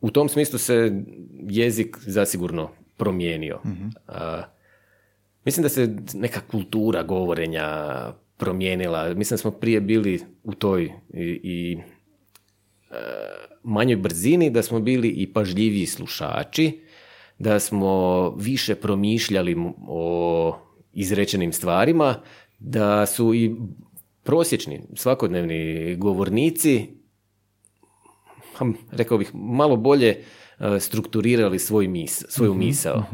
u tom smislu se jezik zasigurno promijenio. Uh, mislim da se neka kultura govorenja promijenila. Mislim da smo prije bili u toj i, i e, manjoj brzini, da smo bili i pažljiviji slušači, da smo više promišljali o izrečenim stvarima, da su i prosječni, svakodnevni govornici, hm, rekao bih, malo bolje e, strukturirali svoj mis, svoju misao.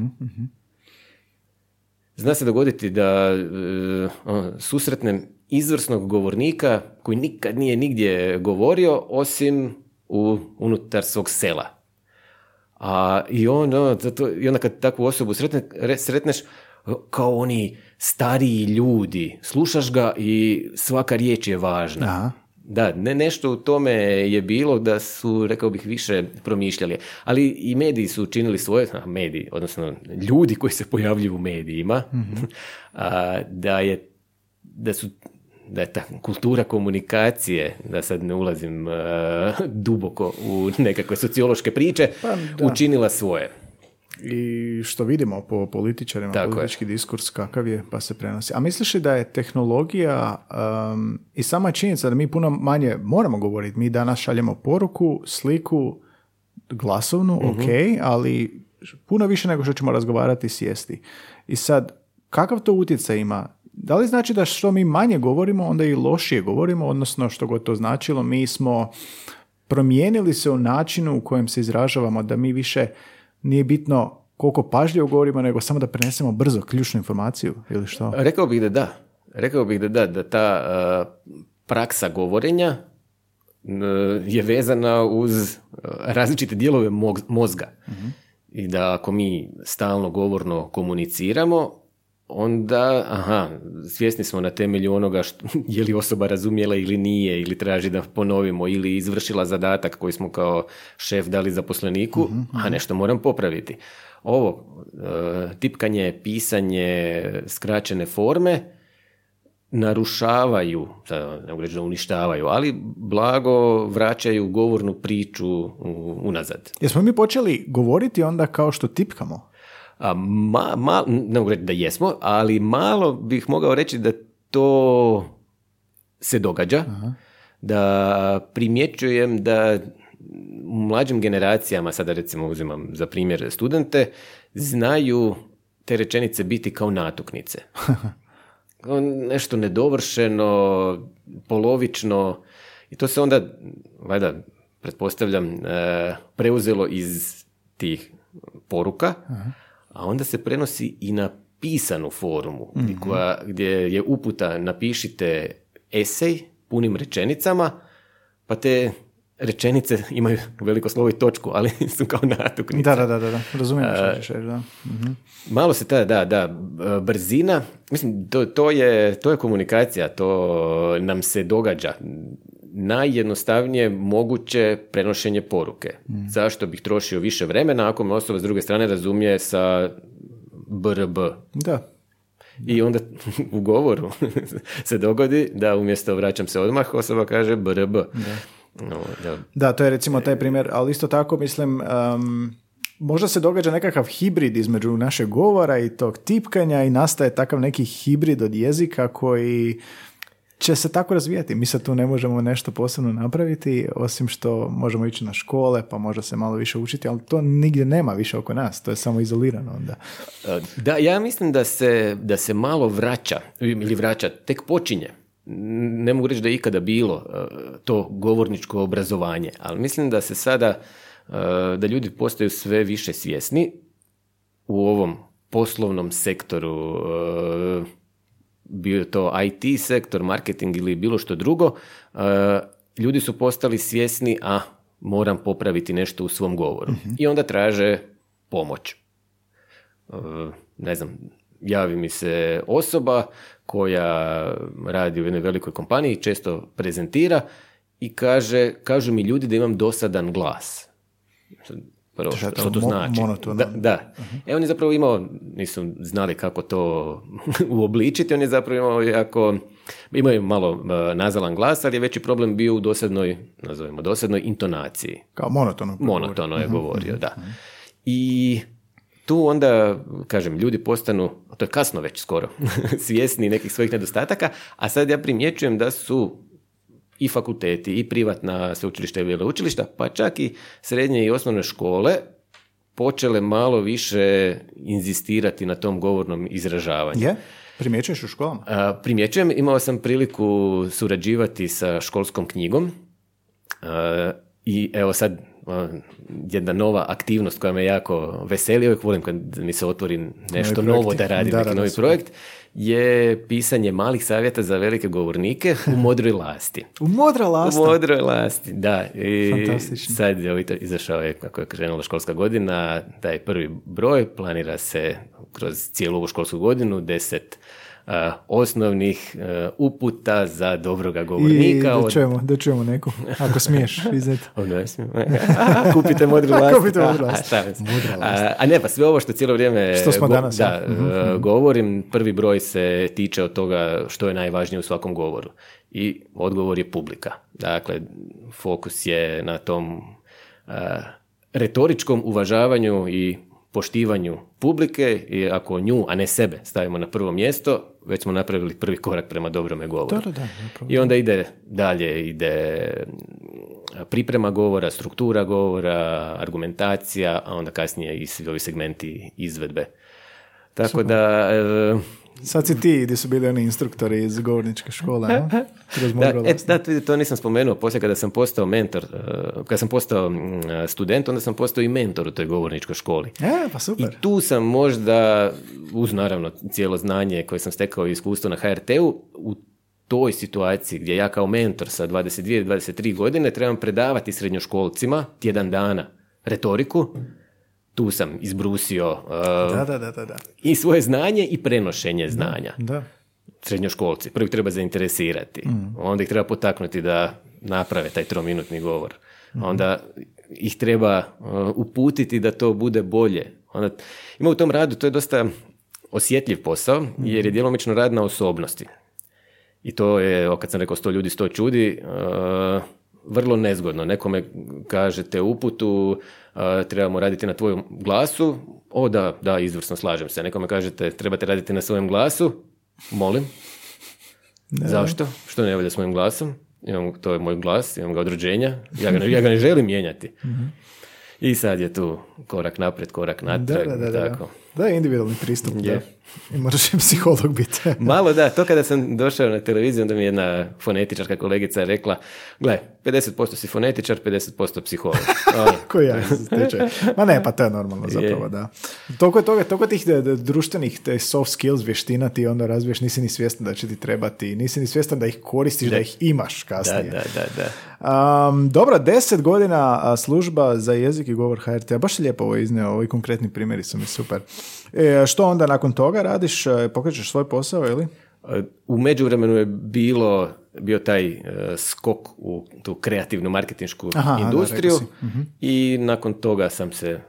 Zna se dogoditi da e, ono, susretnem izvrsnog govornika koji nikad nije nigdje govorio osim u, unutar svog sela. A i on, ono, i onda kad takvu osobu sretne, re- sretneš, kao oni stariji ljudi, slušaš ga i svaka riječ je važna. Aha. Da, ne, nešto u tome je bilo da su, rekao bih, više promišljali. Ali i mediji su učinili svoje, a, mediji, odnosno ljudi koji se pojavljuju u medijima, a, da je da su da je ta kultura komunikacije, da sad ne ulazim a, duboko u nekakve sociološke priče, Pa, učinila svoje. I što vidimo po političarima, Tako je. politički diskurs kakav je, pa se prenosi. A misliš li da je tehnologija um, i sama činjenica da mi puno manje moramo govoriti, mi danas šaljemo poruku, sliku, glasovnu, Mhm. ok, ali puno više nego što ćemo razgovarati i sjesti. I sad, kakav to utjecaj ima? Da li znači da što mi manje govorimo, onda i lošije govorimo, odnosno što god to značilo, mi smo promijenili se u načinu u kojem se izražavamo, da mi više nije bitno koliko pažljivo govorimo, nego samo da prenesemo brzo ključnu informaciju ili što? Rekao bih da da. Rekao bih da da, da ta uh, praksa govorenja uh, je vezana uz uh, različite dijelove mozga. I da ako mi stalno govorno komuniciramo, onda, aha, svjesni smo na temelju onoga što, je li osoba razumjela ili nije, ili traži da ponovimo, ili izvršila zadatak koji smo kao šef dali zaposleniku, a nešto moram popraviti. Ovo, e, tipkanje, pisanje, skraćene forme, narušavaju, ne mogu reći da uništavaju, ali blago vraćaju govornu priču unazad. Jesmo mi počeli govoriti onda kao što tipkamo? A ma, ma- ne mogu reći da jesmo, ali malo bih mogao reći da to se događa, da primjećujem da u mlađim generacijama, sada recimo uzimam za primjer studente, znaju te rečenice biti kao natuknice. Kao nešto nedovršeno, polovično i to se onda, valjda, pretpostavljam, e, preuzelo iz tih poruka, a onda se prenosi i na pisanu forumu, koja, gdje je uputa napišite esej punim rečenicama, pa te rečenice imaju veliko slovo i točku, ali su kao natuknice. Da, da, da, da, da. razumijem što ćeš reći, da. Malo se ta, da, da, brzina, mislim, to, to, je, to je komunikacija, to nam se događa. Najjednostavnije moguće prenošenje poruke. Zašto bih trošio više vremena ako me osoba s druge strane razumije sa brb. Da, I onda u govoru se dogodi da umjesto vraćam se odmah, osoba kaže brb. No, da. Da, to je recimo taj primjer, ali isto tako mislim, um, možda se događa nekakav hibrid između našeg govora i tog tipkanja i nastaje takav neki hibrid od jezika koji će se tako razvijati. Mi sad tu ne možemo nešto posebno napraviti, osim što možemo ići na škole, pa možda se malo više učiti, ali to nigdje nema više oko nas, to je samo izolirano onda. E, Da, ja mislim da se, da se malo vraća, ili vraća, tek počinje. Ne mogu reći da je ikada bilo e, to govorničko obrazovanje, ali mislim da se sada, e, da ljudi postaju sve više svjesni u ovom poslovnom sektoru, bio to IT sektor, marketing ili bilo što drugo, e, ljudi su postali svjesni, a moram popraviti nešto u svom govoru. I onda traže pomoć. E, ne znam, javi mi se osoba koja radi u jednoj velikoj kompaniji, često prezentira i kaže, kažu mi ljudi da imam dosadan glas. Prvo, je što, to, mo- znači? monotono? Da, da. E, on je zapravo imao, nisu znali kako to uobličiti, on je zapravo imao jako, imao je malo uh, nazalan glas, ali je veći problem bio u dosadnoj, nazovemo dosadnoj intonaciji. Kao monotono. Monotono je govorio, da. I tu onda, kažem, ljudi postanu, to je kasno već skoro, svjesni nekih svojih nedostataka, a sad ja primjećujem da su i fakulteti, i privatna sveučilišta i veleučilišta, pa čak i srednje i osnovne škole počele malo više inzistirati na tom govornom izražavanju. Je? Primjećuješ u školama? A, primjećujem, imao sam priliku surađivati sa školskom knjigom a, i evo sad a, jedna nova aktivnost koja me jako veseli, uvijek volim kad mi se otvori nešto novo da radim, Da, neki da, da, novi super. projekt, je pisanje malih savjeta za velike govornike u modroj lasti. U modra lasta. U modroj lasti, da. I Fantastično. sad je izašao je, kako je krenula školska godina, taj prvi broj, planira se kroz cijelu ovu školsku godinu deset osnovnih a, uputa za dobroga I govornika. da od- čujemo, da čujemo neku, ako smiješ izneti. O, ne smijem. A, Kupite modru last. Kupite modru A, last. Modra A, a ne, pa sve ovo što cijelo vrijeme Što smo danas, da, ja. e, govorim, prvi broj se tiče od toga što je najvažnije u svakom govoru. I odgovor je publika. Dakle, fokus je na tom a, retoričkom uvažavanju i poštivanju publike i ako nju, a ne sebe, stavimo na prvo mjesto, već smo napravili prvi korak prema dobrome govoru. Da, da, da. I onda ide dalje, ide priprema govora, struktura govora, argumentacija, a onda kasnije i svi ovi segmenti izvedbe. Tako da, e, Sad si ti gdje su bili oni instruktori iz govorničke škole? Kroz da, e, lasta. da, to- nisam spomenuo, poslije kada sam postao mentor, e, kada sam postao student, onda sam postao i mentor u toj govorničkoj školi. E, pa I super. tu sam možda, uz naravno cijelo znanje koje sam stekao i iskustvo na HRT-u, u toj situaciji gdje ja kao mentor sa 22 23 godine trebam predavati srednjoškolcima tjedan dana retoriku, tu sam izbrusio uh, Da, da, da, da, da. i svoje znanje i prenošenje znanja. Da. Srednjoškolci. Prvo ih treba zainteresirati. Onda ih treba potaknuti da naprave taj trominutni govor. Onda ih treba uh, uputiti da to bude bolje. Onda, ima u tom radu, to je dosta osjetljiv posao, jer je djelomično rad na osobnosti. I to je, kad sam rekao sto ljudi, sto čudi, uh, vrlo nezgodno. Nekome kažete uputu, uh, trebamo raditi na tvojom glasu, o da, da, izvrsno, slažem se. Nekome kažete, trebate raditi na svojem glasu, molim. Zašto? Što ne valja s mojim glasom? Imam, to je moj glas, imam ga od rođenja, ja ga, ne- ja ga ne želim mijenjati. I sad je tu korak naprijed, korak natrag, da, da, da. tako. Da, individualni pristup, da. Je. I moraš i psiholog biti. Malo da, to kada sam došao na televiziju, onda mi je jedna fonetičarka kolegica rekla, gle, 50% si fonetičar, 50% psiholog. Ono, Koji ja. Ma ne, pa to je normalno zapravo, da. Toliko toga, toliko tih de- društvenih te soft skills vještina ti onda razviješ, nisi ni svjestan da će ti trebati, nisi ni svjestan da ih koristiš, da, ih imaš da, kasnije. da, da, da. Um, dobro, deset godina služba za jezik i govor HRT. Baš je lijepo ovo izneo, ovi konkretni primjeri su mi super. E, što onda nakon toga radiš? E, Pokrećeš svoj posao ili? U međuvremenu je bilo, bio taj e, skok u tu kreativnu marketinšku Aha, da, industriju rekao si. Mhm. i nakon toga sam se e,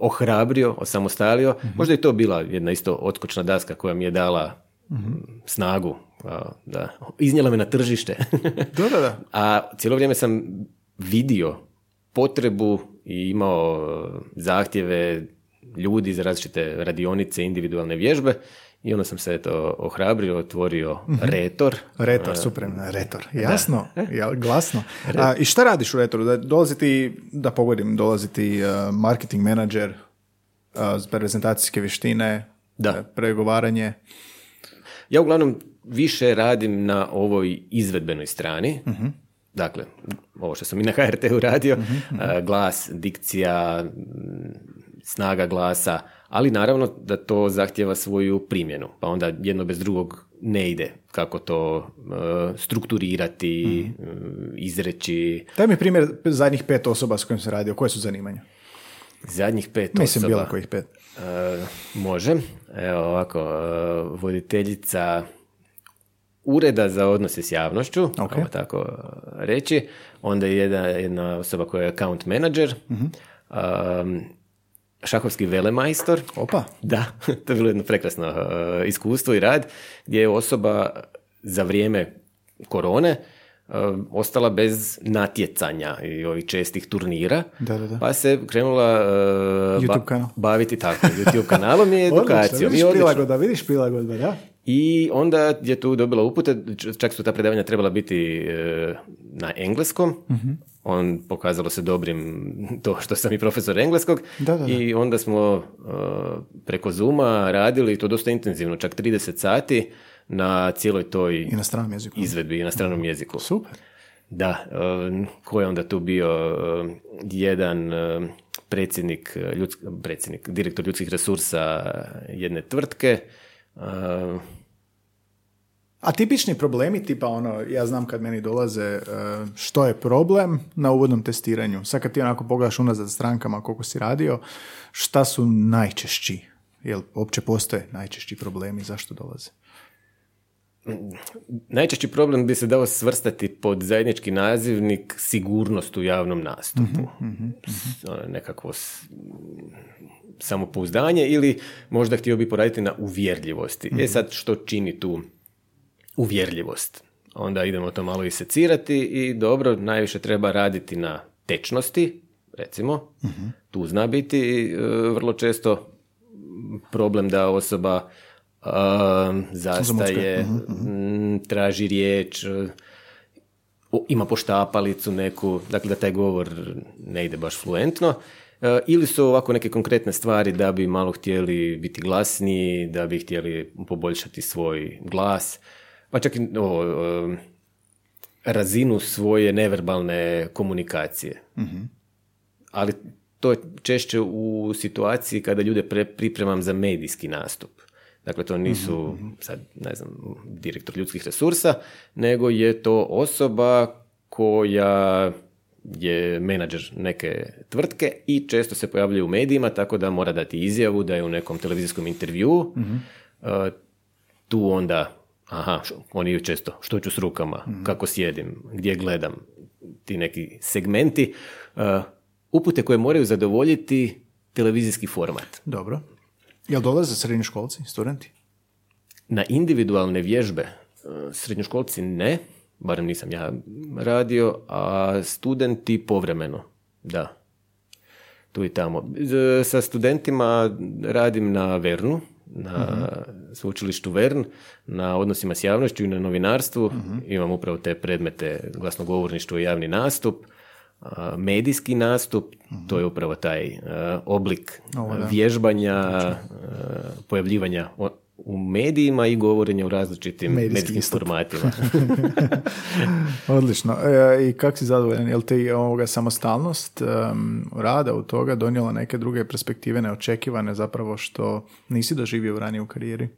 ohrabrio, osamostalio. Mhm. Možda je to bila jedna isto otkočna daska koja mi je dala m, snagu, a, da, iznijela me na tržište. Da, da, da. A cijelo vrijeme sam vidio potrebu i imao zahtjeve ljudi za različite radionice, individualne vježbe i onda sam se eto ohrabrio, otvorio Retor. Retor, super, Retor. Jasno, ja, glasno. A, I šta radiš u Retoru? Da dolazi ti, da pogodim, dolazi ti uh, marketing menadžer, uh, prezentacijske vještine, Da. uh, pregovaranje. Ja uglavnom više radim na ovoj izvedbenoj strani. Dakle, ovo što sam i na HRT-u radio, a, glas, dikcija, snaga glasa, ali naravno da to zahtjeva svoju primjenu, pa onda jedno bez drugog ne ide kako to e, strukturirati, e, izreći. Daj mi primjer zadnjih pet osoba s kojim se radio. Koje su zanimanja? Zadnjih pet Mislim, osoba. bilo kojih pet. E, može. Evo ovako, voditeljica ureda za odnose s javnošću, Ok. ajmo tako reći. Onda je jedna, jedna osoba koja je account manager, Mhm. um, šahovski velemajstor. Opa. Da, to je bilo jedno prekrasno e, iskustvo i rad gdje je osoba za vrijeme korone e, ostala bez natjecanja i ovih čestih turnira, Da, da, da. pa se krenula e, YouTube kanal. baviti tako YouTube kanalom i Odlično, edukacijom. vidiš odlično. prilagodba, vidiš prilagodba, da? I onda je tu dobila upute, čak su ta predavanja trebala biti e, na engleskom, Mhm. On pokazalo se dobrim to što sam i profesor engleskog Da, da, da. i onda smo e, preko Zuma radili to dosta intenzivno, čak 30 sati na cijeloj toj I na stranom jeziku. izvedbi i na stranom jeziku. Super. Da, e, ko je onda tu bio e, jedan e, predsjednik, e, ljudsk- predsjednik, direktor ljudskih resursa jedne tvrtke, e, A tipični problemi, tipa ono, ja znam kad meni dolaze e, što je problem na uvodnom testiranju. Sad kad ti onako pogledaš unazad strankama koliko si radio, šta su najčešći? Jel uopće postoje najčešći problemi, zašto dolaze? Najčešći problem bi se dao svrstati pod zajednički nazivnik sigurnost u javnom nastupu. Ono, Nekakvo s- samopouzdanje ili možda htio bi poraditi na uvjerljivosti. E sad, što čini tu uvjerljivost? Onda idemo to malo isecirati i dobro, najviše treba raditi na tečnosti, recimo. Tu zna biti e, vrlo često problem da osoba a, zastaje, m, traži riječ, e, o- ima poštapalicu neku, dakle da taj govor ne ide baš fluentno. E, ili su ovako neke konkretne stvari da bi malo htjeli biti glasniji, da bi htjeli poboljšati svoj glas, pa čak i o, e, razinu svoje neverbalne komunikacije ali to je češće u situaciji kada ljude pre- pripremam za medijski nastup. Dakle, to nisu sad, ne znam, direktor ljudskih resursa, nego je to osoba koja je menadžer neke tvrtke i često se pojavljuje u medijima, tako da mora dati izjavu da je u nekom televizijskom intervjuu. Uh, tu onda, aha, oni ju često, što ću s rukama, kako sjedim, gdje gledam, ti neki segmenti, uh, upute koje moraju zadovoljiti televizijski format. Dobro. Jel dolaze srednjoškolci, studenti? Na individualne vježbe uh, srednjoškolci ne, barem nisam ja radio, a studenti povremeno, da. Tu i tamo. Sa studentima radim na Vernu, na sveučilištu Vern, na odnosima s javnošću i na novinarstvu. Imam upravo te predmete glasnogovorništvo i javni nastup. Medijski nastup, to je upravo taj oblik Ovo, vježbanja, pojavljivanja u medijima i govorenja u različitim Medijski medijskim istup. formatima. Odlično. E, I kak si zadovoljan? Jel ti ovoga samostalnost em, rada u toga donijela neke druge perspektive neočekivane zapravo što nisi doživio ranije u karijeri?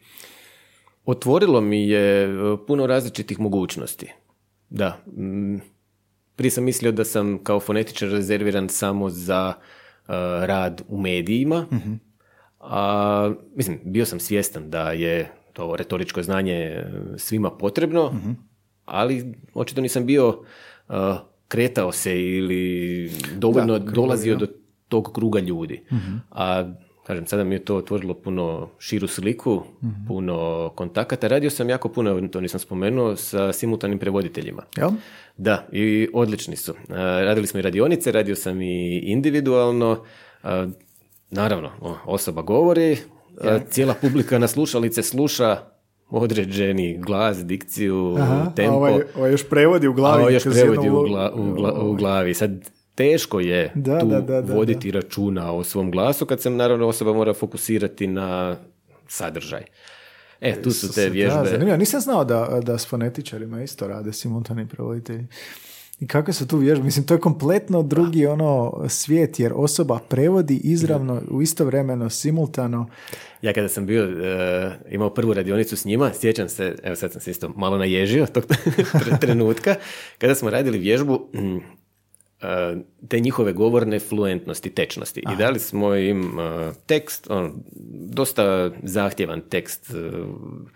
Otvorilo mi je e, puno različitih mogućnosti. Da. Prije sam mislio da sam kao fonetičar rezerviran samo za e, rad u medijima. A, mislim, bio sam svjestan da je to retoričko znanje e, svima potrebno, ali očito nisam bio e, kretao se ili dovoljno Da, dolazio do tog kruga ljudi. A kažem, sada mi je to otvorilo puno širu sliku, puno kontakata. Radio sam jako puno, to nisam spomenuo, sa simultanim prevoditeljima. Jel? Da, i odlični su. A, Radili smo i radionice, radio sam i individualno. A, Naravno, osoba govori, a, cijela publika na slušalice sluša određeni glas, dikciju, Aha, tempo. a ovaj, ovaj još prevodi u glavi. A ovo još prevodi u, gla- u, gla- u glavi. Sad, teško je Da, tu da, da, da, voditi računa o svom glasu kad se naravno osoba mora fokusirati na sadržaj. E, tu su te Da, vježbe. zanimljivo. Nisam znao da, da s fonetičarima isto rade simultani prevoditelji. I kakve su tu vježbe? Mislim, to je kompletno drugi ono svijet, jer osoba prevodi izravno, u istovremeno, simultano. Ja kada sam bio, e, imao prvu radionicu s njima, sjećam se, evo sad sam se isto malo naježio tog tre- trenutka, kada smo radili vježbu mm, e, te njihove govorne fluentnosti, tečnosti. I dali smo im e, tekst, on, dosta zahtjevan tekst, ono,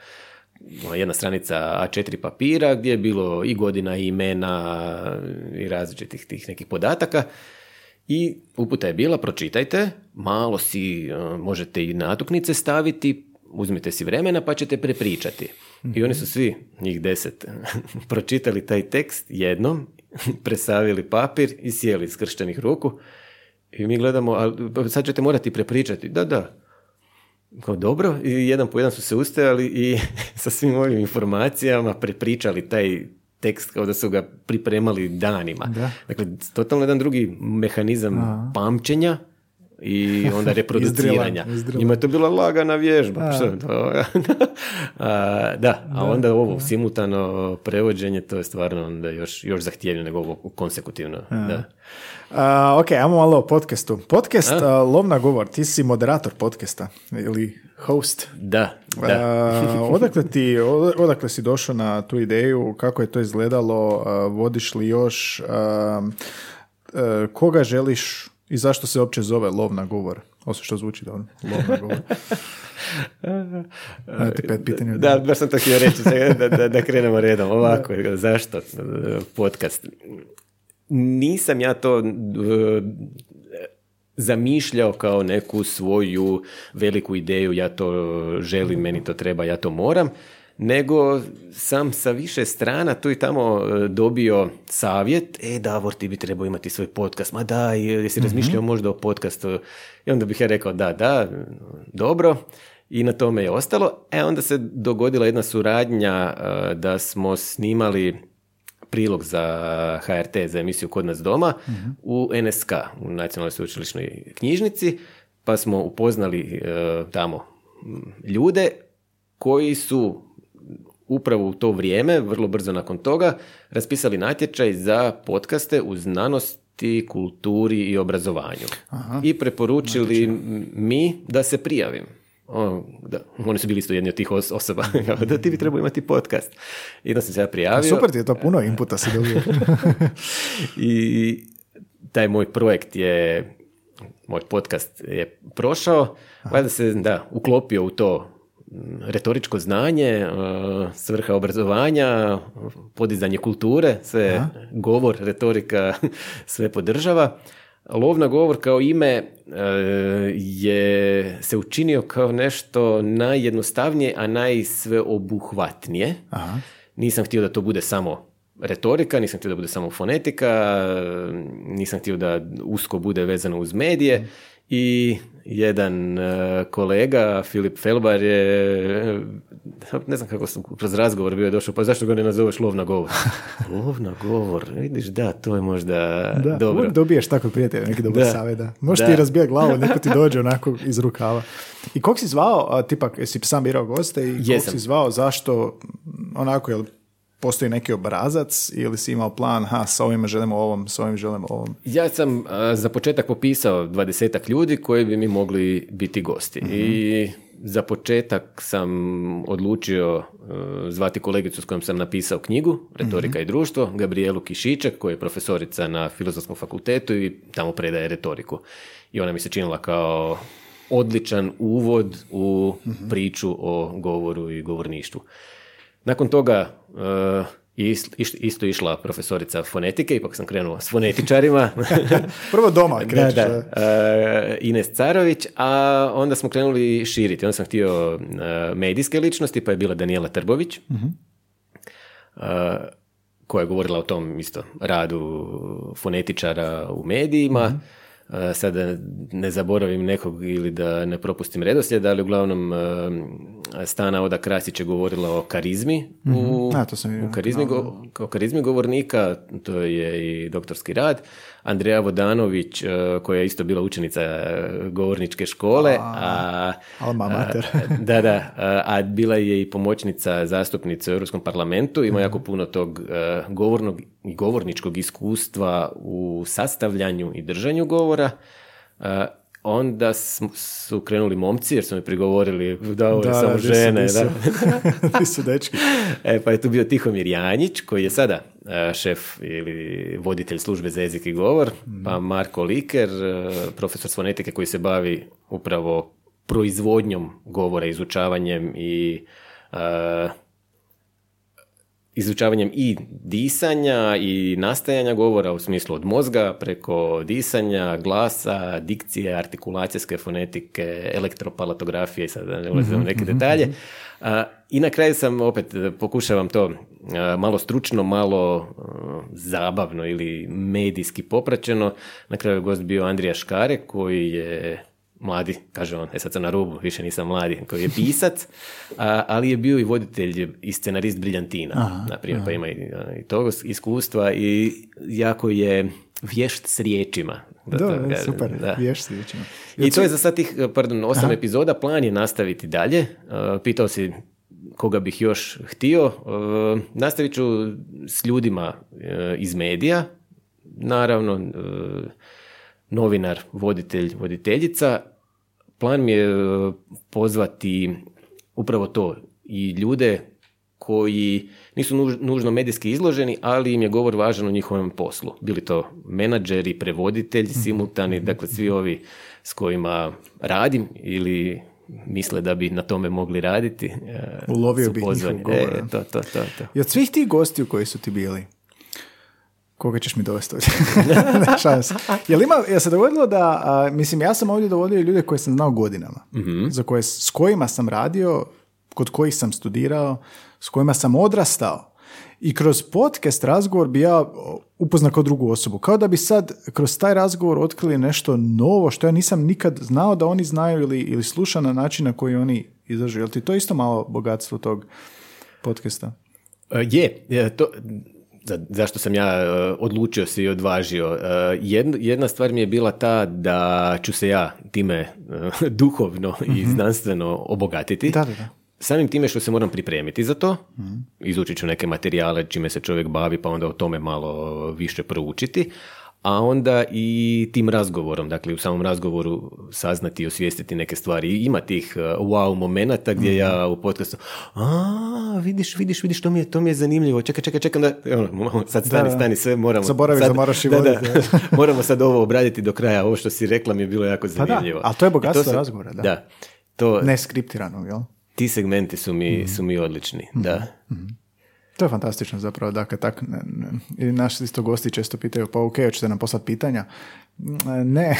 jedna stranica A4 papira gdje je bilo i godina i imena i različitih tih nekih podataka i uputa je bila pročitajte, malo si uh, možete i natuknice staviti, uzmite si vremena pa ćete prepričati. I oni su svi, njih deset, pročitali taj tekst jednom, presavili papir i sjeli skrštenih ruku i mi gledamo, sad ćete morati prepričati. Da, da, kao dobro, i jedan po jedan su se ustajali i sa svim ovim informacijama prepričali taj tekst kao da su ga pripremali danima. Da. Dakle, totalno jedan drugi mehanizam pamćenja i onda reproduciranja. Njima je to bila lagana vježba. To- a, da, a onda ovo simultano prevođenje, to je stvarno onda još, još zahtjevnije nego ovo konsekutivno. Da. A, ok, ajmo malo o podcastu. Podcast a, Lovna govor, ti si moderator podcasta ili host. Da, da. A, odakle, ti, od- odakle si došao na tu ideju, kako je to izgledalo, a, vodiš li još, a, a, koga želiš i zašto se uopće zove Lovna govor? Osim što zvuči dobro, Lovna govor. Ajde, pet pitanja. Da, baš sam to htio reći, da, da, da krenemo redom. Ovako, zašto podcast? Nisam ja to e, zamišljao kao neku svoju veliku ideju, ja to želim, meni to treba, ja to moram, nego sam sa više strana tu i tamo e, dobio savjet, e Davor ti bi trebao imati svoj podcast, ma da, jesi razmišljao možda o podcastu, i onda bih ja rekao da, da, dobro, i na tome je ostalo. E onda se dogodila jedna suradnja e, da smo snimali prilog za HRT, za emisiju Kod nas doma, u NSK, u Nacionalnoj sveučilišnoj knjižnici, pa smo upoznali e, tamo ljude koji su upravo u to vrijeme, vrlo brzo nakon toga, raspisali natječaj za podcaste u znanosti, kulturi i obrazovanju. I preporučili m- mi da se prijavim. O, da, oni su bili isto jedni od tih os- osoba. da ti bi trebao imati podcast. I sam se ja prijavio. Super ti je to, puno inputa si dobio. I taj moj projekt je, moj podcast je prošao, valjda se da, uklopio u to retoričko znanje, svrha obrazovanja, podizanje kulture, sve govor, retorika, sve podržava. Lovna govor kao ime e, je se učinio kao nešto najjednostavnije, a najsveobuhvatnije. Aha. Nisam htio da to bude samo retorika, nisam htio da bude samo fonetika, nisam htio da usko bude vezano uz medije i jedan e, kolega, Filip Felbar je, ne znam kako sam kroz razgovor bio došao, pa zašto ga ne nazoveš lovna govor? lovna govor, vidiš, da, to je možda Da, dobro. dobiješ tako prijatelja, neki dobar savjet, da. Možeš Da. ti razbijati glavu, neko ti dođe onako iz rukava. I kog si zvao, a, tipak, jesi sam birao goste i kog Jesam. si zvao, zašto, onako, jel postoji neki obrazac ili si imao plan, ha, s ovim želimo ovom, s ovim želimo ovom. Ja sam a, za početak popisao dvadesetak ljudi koji bi mi mogli biti gosti. I za početak sam odlučio e, zvati kolegicu s kojom sam napisao knjigu Retorika i društvo, Gabrielu Kišiček, koja je profesorica na Filozofskom fakultetu i tamo predaje retoriku. I ona mi se činila kao odličan uvod u priču o govoru i govorništvu. Nakon toga I ist- iš- isto išla profesorica fonetike, ipak sam krenuo s fonetičarima. Prvo doma krećeš. da, da. e, Ines Carović, a onda smo krenuli širiti. Onda sam htio e, medijske ličnosti, pa je bila Daniela Trbović, e, koja je govorila o tom isto radu fonetičara u medijima. E, Sad da ne zaboravim nekog ili da ne propustim redoslijed, ali uglavnom e, Stana Oda Krasić je govorila o karizmi u, A, to sam u karizmi, go- kao karizmi govornika, to je i doktorski rad. Andreja Vodanović, e, koja je isto bila učenica e, govorničke škole, a, alma mater. da, da, a, bila je i pomoćnica zastupnice u Europskom parlamentu, ima jako puno tog e, govornog i govorničkog iskustva u sastavljanju i držanju govora. Onda su krenuli momci jer su mi prigovorili da ovo je samo žene. da. Di su dečki. E, pa je tu bio Tihomir Janjić, koji je sada e, šef ili voditelj službe za jezik i govor, pa Marko Liker, e, profesor fonetike koji se bavi upravo proizvodnjom govora, izučavanjem i e, izučavanjem i disanja i nastajanja govora u smislu od mozga preko disanja, glasa, dikcije, artikulacijske fonetike, elektropalatografije, sad da ne ulazim u neke detalje. A, I na kraju sam opet e, pokušavam to a, malo stručno, malo a, zabavno ili medijski popraćeno. Na kraju je gost bio Andrija Škare koji je mladi, kaže on, e sad sam na rubu, više nisam mladi, koji je pisac, a, ali je bio i voditelj i scenarist Briljantina, na primjer, pa ima i, i tog iskustva i jako je vješt s riječima. da to Da, kažem, super, da. vješ si većinom. I to je za sad tih, pardon, osam epizoda, plan je nastaviti dalje. Uh, pitao si koga bih još htio. Uh, nastavit ću s ljudima iz medija, naravno novinar, voditelj, voditeljica. Plan mi je uh, pozvati upravo to i ljude koji nisu nuž- nužno medijski izloženi, ali im je govor važan u njihovom poslu. Bili to menadžeri, prevoditelji, simultani, dakle svi ovi s kojima radim ili misle da bi na tome mogli raditi. e, Ulovio su pozvani. njihov govor, E, to, to, to, to. I od svih tih gostiju koji su ti bili, koga ćeš mi dovesti ovdje? Jel, ima, jel se dogodilo da, a, mislim, ja sam ovdje dovodio ljude koje sam znao godinama, za koje, s kojima sam radio, kod kojih sam studirao, s kojima sam odrastao. I kroz podcast razgovor bi ja upoznao kao drugu osobu. Kao da bi sad kroz taj razgovor otkrili nešto novo što ja nisam nikad znao da oni znaju ili, ili sluša na način na koji oni izražu. Jel ti to isto malo bogatstvo tog podcasta? E, Je, je, to, za, zašto sam ja e, odlučio se i odvažio. E, Jedna, jedna stvar mi je bila ta da ću se ja time e, duhovno i znanstveno obogatiti. Da, da, da. Samim time što se moram pripremiti za to, izučit ću neke materijale čime se čovjek bavi, pa onda o tome malo više proučiti, a onda i tim razgovorom, dakle u samom razgovoru saznati i osvijestiti neke stvari. I ima tih uh, wow momenata gdje ja u podcastu, a vidiš, vidiš, vidiš, to mi je, to mi je zanimljivo, čekaj, čekaj, čekaj, onda, ono, sad stani, Da, da. stani, sve moramo. Zaboraviš sad, da moraš i da, da, moramo sad ovo obraditi do kraja, ovo što si rekla mi je bilo jako Pa da, zanimljivo. a to je bogatstvo se- razgovora, da. Da, to, Ne skriptiranog, jel? ti segmenti su mi, su mi odlični, da. To je fantastično zapravo, dakle, tak, naši isto gosti često pitaju, pa ok, hoćete nam poslati pitanja? Ne,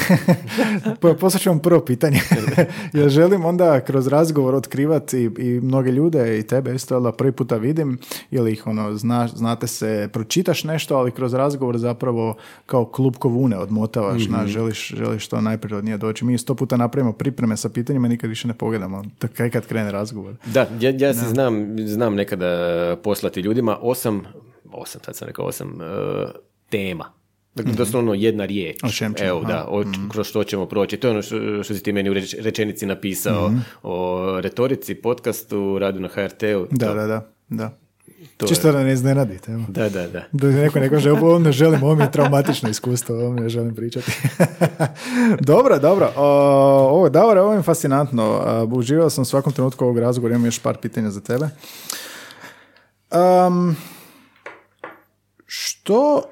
poslat ću vam prvo pitanje, jer želim onda kroz razgovor otkrivati i, i mnoge ljude i tebe isto, da prvi puta vidim, ili ih ono, zna, znate se, pročitaš nešto, ali kroz razgovor zapravo kao klub kovune odmotavaš, na, želiš, želiš to najprirodnije doći. Mi sto puta napravimo pripreme sa pitanjima, nikad više ne pogledamo, kaj kad krene razgovor. Da, ja, ja se znam, znam nekada poslati ljudima osam, osam, sad sam rekao osam, e, tema. Dakle, doslovno jedna riječ. O čem ćemo, Evo, da, o, kroz što ćemo proći. To je ono što, što si ti meni u reč- rečenici napisao o retorici, podcastu, radu na HRT-u. Da, To- da, da, da. to Čisto je- da ne iznenadite. Evo. Da, da, da. Da neko ne kaže, ovo ne želim, ovo mi je traumatično iskustvo, ovo mi ne želim pričati. dobro, dobro. O, ovo, Davore, ovo je fascinantno. Uživao sam u svakom trenutku ovog razgovora, imam još par pitanja za tebe. Um, što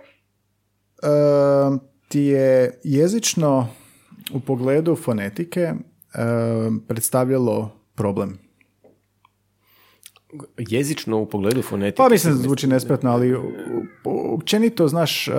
ti je jezično u pogledu fonetike predstavljalo problem? Jezično u pogledu fonetike. Pa mislim da zvuči nespretno, ali općenito, znaš, uh,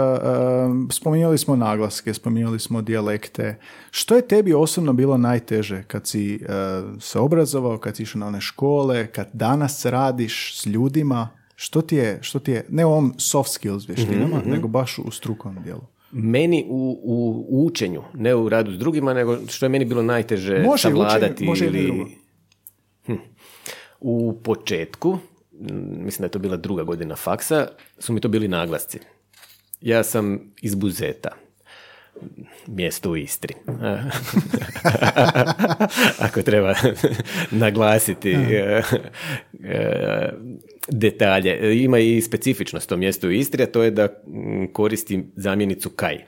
spominjali smo naglaske, spominjali smo dijalekte. Što je tebi osobno bilo najteže kad si uh, se obrazovao, kad si išao na one škole, kad danas radiš s ljudima? Što ti je, što ti je ne u ovom soft skills vještinama, Mhm, nego baš u strukovnom dijelu? Meni u, u, u učenju, ne u radu s drugima, nego što je meni bilo najteže Može savladati može ili... drugo. Hm. U početku, mislim da je to bila druga godina faksa, su mi to bili naglasci. Ja sam iz Buzeta, mjesto u Istri. Ako treba naglasiti e, e, detalje. Ima i specifičnost to mjesto u Istri, a to je da koristi zamjenicu kaj.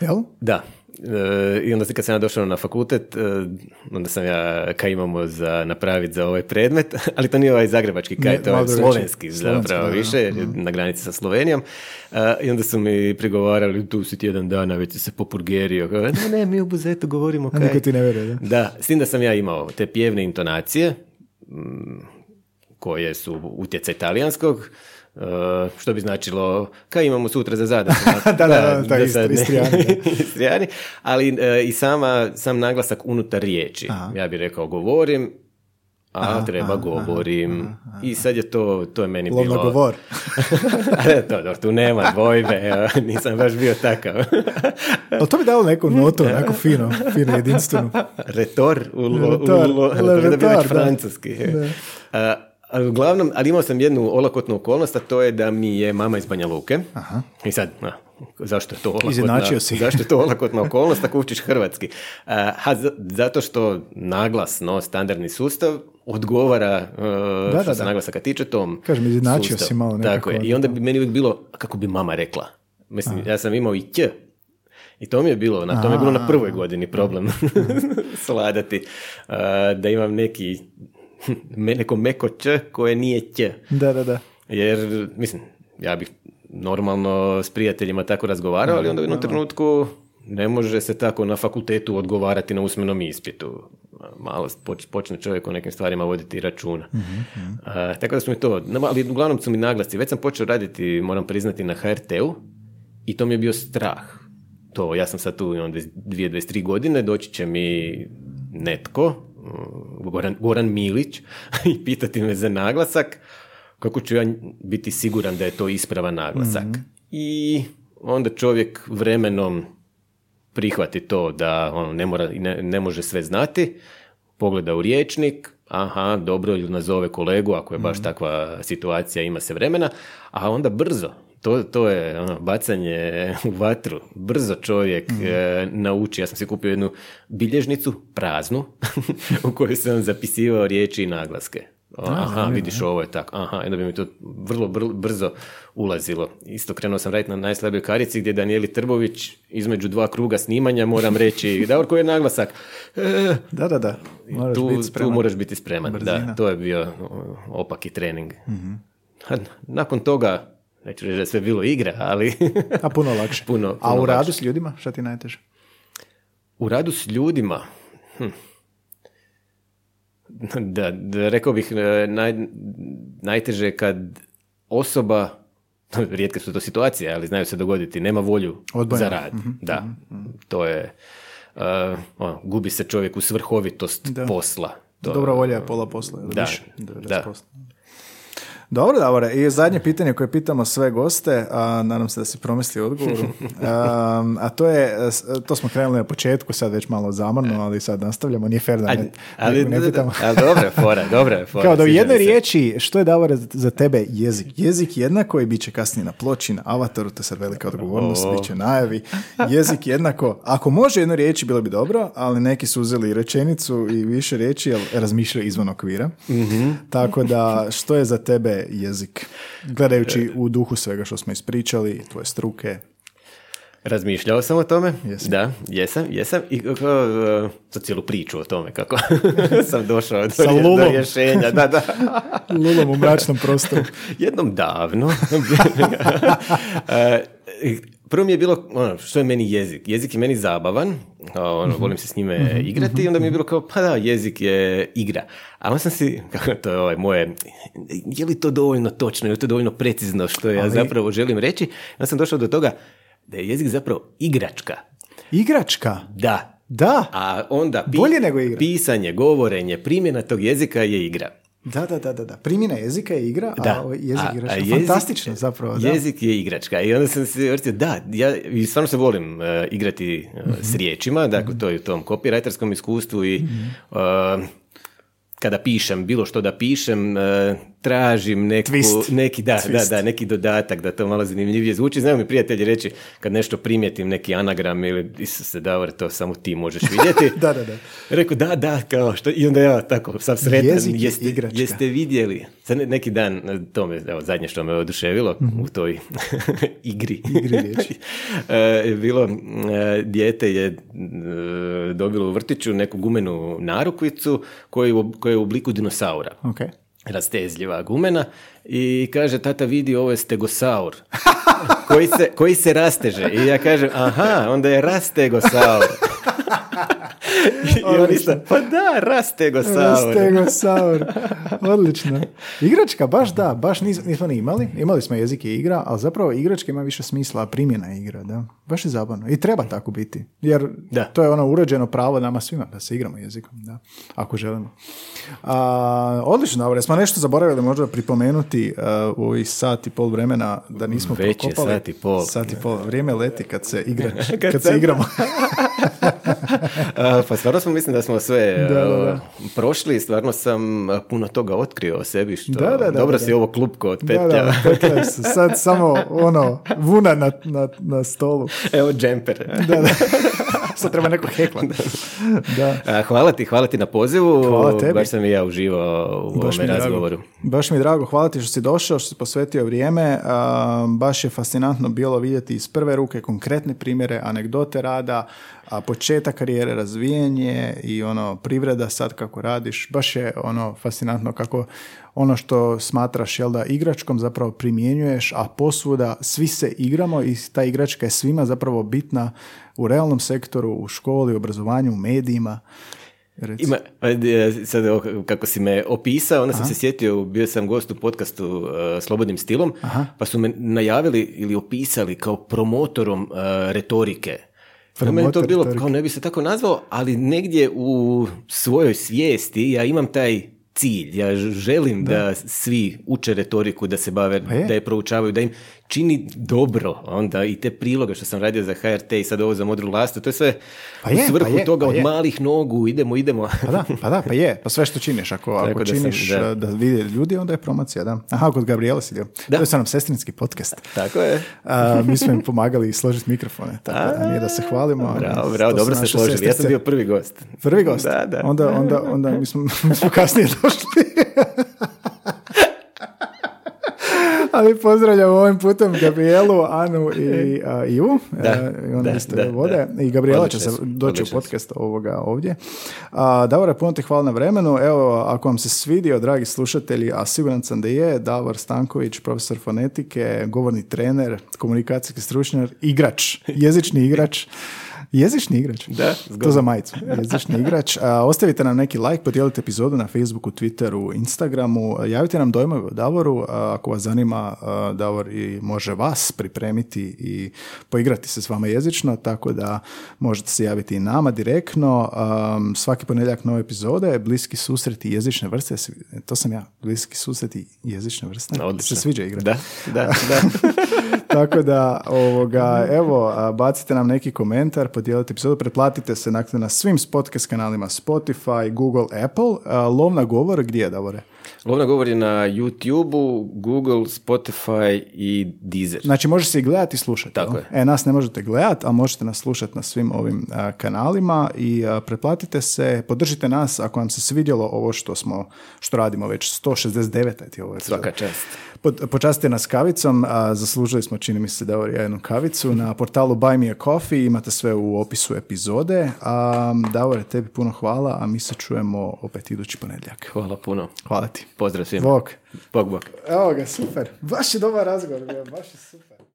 Jel? Da. I onda kad sam ja došao na fakultet, e, onda sam ja kaj imamo za napraviti za ovaj predmet, ali to nije ovaj zagrebački kaj, Ne, to je drugačije. slovenski zapravo više, jer je na granici sa Slovenijom. E, I onda su mi prigovarali, tu si tjedan dana, već si se popurgerio. Ne, ne, mi u Buzetu govorimo kaj. niko ti ne vjeruje, da? Da, s tim da sam ja imao te pjevne intonacije, koje su utjecaj talijanskog, što bi značilo, kaj imamo sutra za zadatak? Da, da, da, da, Istrijani, ali e, i sama, sam naglasak unutar riječi. Aha. Ja bih rekao govorim, a Aha, treba aha, govorim. I sad je to, to je meni Lovno bilo... govor. A, to, dobro, tu nema dvojbe, nisam baš bio takav. Ali to bi dalo neku notu, onako fino, fino, jedinstvenu. Retor, u, Retor, u, lo, le to je bio retor, već da. francuski. A, ali uglavnom, ali imao sam jednu olakotnu okolnost, a to je da mi je mama iz Banja Luke. Aha. I sad, a, zašto je to olakotna, si. zašto je to olakotna okolnost ako učiš hrvatski? Ha, zato što naglasno, standardni sustav odgovara, uh, Da, što da, se da. naglasaka tiče tom Kažem, izjednačio sustavu. si malo nekako. Tako je. I onda bi meni uvijek bilo, kako bi mama rekla. Mislim, ja sam imao i ć, i to mi je bilo, na to mi je bilo na prvoj godini problem sladati, uh, da imam neki, neko meko č koje nije ć. Da, da, da. Jer, mislim, ja bih normalno s prijateljima tako razgovarao, ali onda u jednom trenutku ne može se tako na fakultetu odgovarati na usmenom ispitu. Malo poč- počne čovjek o nekim stvarima voditi računa. A, tako da su mi to, ali uglavnom su mi naglasci. Već sam počeo raditi, moram priznati, na HRT-u i to mi je bio strah. To, ja sam sad tu, imam 22-23 godine, doći će mi netko, Goran, Goran Milić, i pitati me za naglasak, kako ću ja biti siguran da je to ispravan naglasak. I onda čovjek vremenom prihvati to da ono, ne, mora, ne, ne može sve znati, pogleda u riječnik, aha, dobro, ili nazove kolegu ako je baš takva situacija, ima se vremena, a onda brzo, to, to je ono, bacanje u vatru, brzo čovjek e, nauči, ja sam si kupio jednu bilježnicu, praznu, u kojoj sam zapisivao riječi i naglaske. Aha, vidiš ovo je tako. Aha, onda bi mi to vrlo br- brzo ulazilo. Isto krenuo sam raditi na najslabijoj karici gdje Danijeli Trbović između dva kruga snimanja moram reći Davor koji je naglasak? E, Da, da, da. Moraš tu, biti tu moraš biti spreman. Brzina. Da, to je bio o, opaki trening. A nakon toga, neću reći da je sve bilo igra, ali A puno lakše. Puno- A puno u radu lakše. s ljudima, šta ti najteže? u radu s ljudima, hm. da, da, rekao bih e, naj, najteže kad osoba, rijetke su to situacije, ali znaju se dogoditi, nema volju Odbojna. za rad. Da, to je, e, ono, gubi se čovjek u svrhovitost Da. posla. To, Dobra volja je pola posla. Da, više, da. 90%. Dobro, Davore. I zadnje pitanje koje pitamo sve goste, a nadam se da si promislio odgovoru, um, a to je, to smo krenuli na početku, sad već malo zamrno, ali sad nastavljamo, nije fair da A, ne, ali, ne pitamo. ali dobra je fora, dobra je fora. Kao da u jednoj riječi, što je Davore za- tebe jezik? Jezik jednako i bit će kasnije na ploči, na avataru, to je sad velika odgovornost, O. bit će najavi. Jezik jednako, ako može jednu riječi bilo bi dobro, ali neki su uzeli rečenicu i više riječi, jer razmišljaju izvan okvira. Mhm. Tako da, što je za tebe jezik? Gledajući u duhu svega što smo ispričali, tvoje struke. Razmišljao sam o tome, Jesi. da, jesam, jesam i kako, uh, za cijelu priču o tome kako sam došao do, Sa do rješenja, da, da. Lulom u mračnom prostoru. Jednom davno. E, prvo mi je bilo, ono, što je meni jezik? Jezik je meni zabavan, ono, volim se s njime igrati i onda mi je bilo kao, pa da, jezik je igra. A onda sam si, kako to je ovaj moje, je li to dovoljno točno, je li to dovoljno precizno što ja Ali- zapravo želim reći? Onda sam došao do toga da je jezik zapravo igračka. Igračka. Da. Da. A onda pi- Bolje nego igra. pisanje, govorenje, primjena tog jezika je igra. Da, da, da, da. Primjena jezika je igra, Da. a je jezik A- igračka. jezik- Fantastično zapravo, da. Jezik je igračka i onda sam se vrtio, da, ja i stvarno se volim e, igrati e, Mhm. s riječima, dakle to je u tom copywriterskom iskustvu i Mhm. e, kada pišem, bilo što da pišem, tražim neku, Twist. neki, da, Twist. da, da, neki dodatak da to malo zanimljivije zvuči. Znaju mi prijatelji reći kad nešto primijetim, neki anagram ili Isuse Davor, to samo ti možeš vidjeti. Da, da, da. Rekao, da, da, kao što, i onda ja tako, sam sretan, Jezik je jeste, igračka. jeste vidjeli, sad ne- neki dan, to me, evo, zadnje što me oduševilo u toj igri. Igri riječi. E, bilo, e, dijete je e, dobilo u vrtiću neku gumenu narukvicu koja je u, koja je u obliku dinosaura. Ok. Rastezljiva gumena i kaže, tata vidi, ovo je stegosaur. koji, se, koji se rasteže. I ja kažem, aha, onda je rastegosaur. I on isto, pa da, rastegosaur. Rastegosaur. Odlično. Igračka, baš da, baš nis- nismo ni imali. Imali smo jezik i igra, ali zapravo igračka ima više smisla, a primjena je igra, da. Baš je zabavno. I treba tako biti. Jer Da. to je ono uređeno pravo nama svima da se igramo jezikom, da. Ako želimo. A, odlično, dobro. Smo nešto zaboravili možda pripomenuti a, u ovih sat i pol vremena da nismo Već je prokopali. sat i pol. Sat i pol. Vrijeme leti kad se igra, kad, Kad se igramo. Pa stvarno smo mislim da smo sve Da, da, da. prošli, stvarno sam uh, puno toga otkrio o sebi, što Da, da, da, dobro da, si ovo klupko od petlja. da. Sad samo ono, vuna na, na, na stolu. Evo džemper. Da, da. Sad treba neko heklat. Da. A, hvala ti, hvala ti na pozivu. Hvala tebi. Baš sam i ja uživao u Baš ovome je drago. razgovoru. Baš mi je drago, hvala ti što si došao, što si posvetio vrijeme. A, baš je fascinantno bilo vidjeti iz prve ruke konkretne primjere, anegdote rada, a početak karijere, razvijenje i ono privreda sad kako radiš. Baš je ono fascinantno kako ono što smatraš jel da igračkom zapravo primjenjuješ, a posvuda svi se igramo i ta igračka je svima zapravo bitna u realnom sektoru, u školi, u obrazovanju, u medijima. Reci. Ima, e, sad kako si me opisao, onda sam se sjetio, bio sam gost u podcastu e, Slobodnim stilom, pa su me najavili ili opisali kao promotorom e, retorike. Pa meni to Promotor bilo, retorike. kao ne bi se tako nazvao, ali negdje u svojoj svijesti ja imam taj cilj. Ja želim da, svi uče retoriku, da se bave, Pa je. da je proučavaju, da im čini dobro. Onda i te priloge što sam radio za HRT i sad ovo za Modru Lastu, to je sve Pa u je, svrhu pa je, toga pa od je. malih nogu, idemo, idemo. Pa da, pa da, pa je. Pa sve što činiš, ako, ako da sam- činiš da. da. da vide ljudi, onda je promocija, da. Aha, kod Gabriela si dio. Da. To je sa nam sestrinski podcast. Tako je. A, mi smo im pomagali složiti mikrofone, tako da nije da se hvalimo. ali Bravo, bravo, dobro ste naše složili. Ja sam bio prvi gost. Prvi gost? Da, da. Onda, onda, onda mi, smo, mi smo kasnije došli. Ali pozdravljam ovim putem Gabrielu, Anu i Ivu. Da, E, i one da, isto da, vode. da. I Gabriela će se doći u podcast ovoga ovdje. A, Davore, puno ti hvala na vremenu. Evo, ako vam se svidio, dragi slušatelji, a siguran sam da je, Davor Stanković, profesor fonetike, govorni trener, komunikacijski stručnjak, igrač, jezični igrač. Jezični igrač. Da, To za majicu. Jezični igrač. A, ostavite nam neki like, podijelite epizodu na Facebooku, Twitteru, Instagramu. Javite nam dojmove o Davoru. a, ako vas zanima, a, Davor i može vas pripremiti i poigrati se s vama jezično, tako da možete se javiti i nama direktno. Svaki ponedjeljak nove epizode, bliski susreti jezične vrste. Svi- To sam ja, bliski susreti jezične vrste. Odlično. Se sviđa igra. Da, da, da. Tako da, ovoga, evo, a, bacite nam neki komentar, podijelite epizodu, pretplatite se dakle, na svim podcast kanalima Spotify, Google, Apple. Lovna govor, gdje je, Davore? Lovna govor je na YouTube-u, Google, Spotify i Deezer. Znači, može se i gledati i slušati. Tako je. E, nas ne možete gledati, a možete nas slušati na svim ovim a, kanalima i a, pretplatite se, podržite nas ako vam se svidjelo ovo što smo, što radimo već 169. ti je ovo. Svaka čast. Počastite nas kavicom, a zaslužili smo, čini mi se, da jednu kavicu. Na portalu Buy Me a Coffee imate sve u opisu epizode. A, Davore, tebi puno hvala, a mi se čujemo opet idući ponedjeljak. Hvala puno. Hvala ti. Pozdrav svima. Bok. Bog, bog. Evo ga, super. Baš je dobar razgovor baš je super.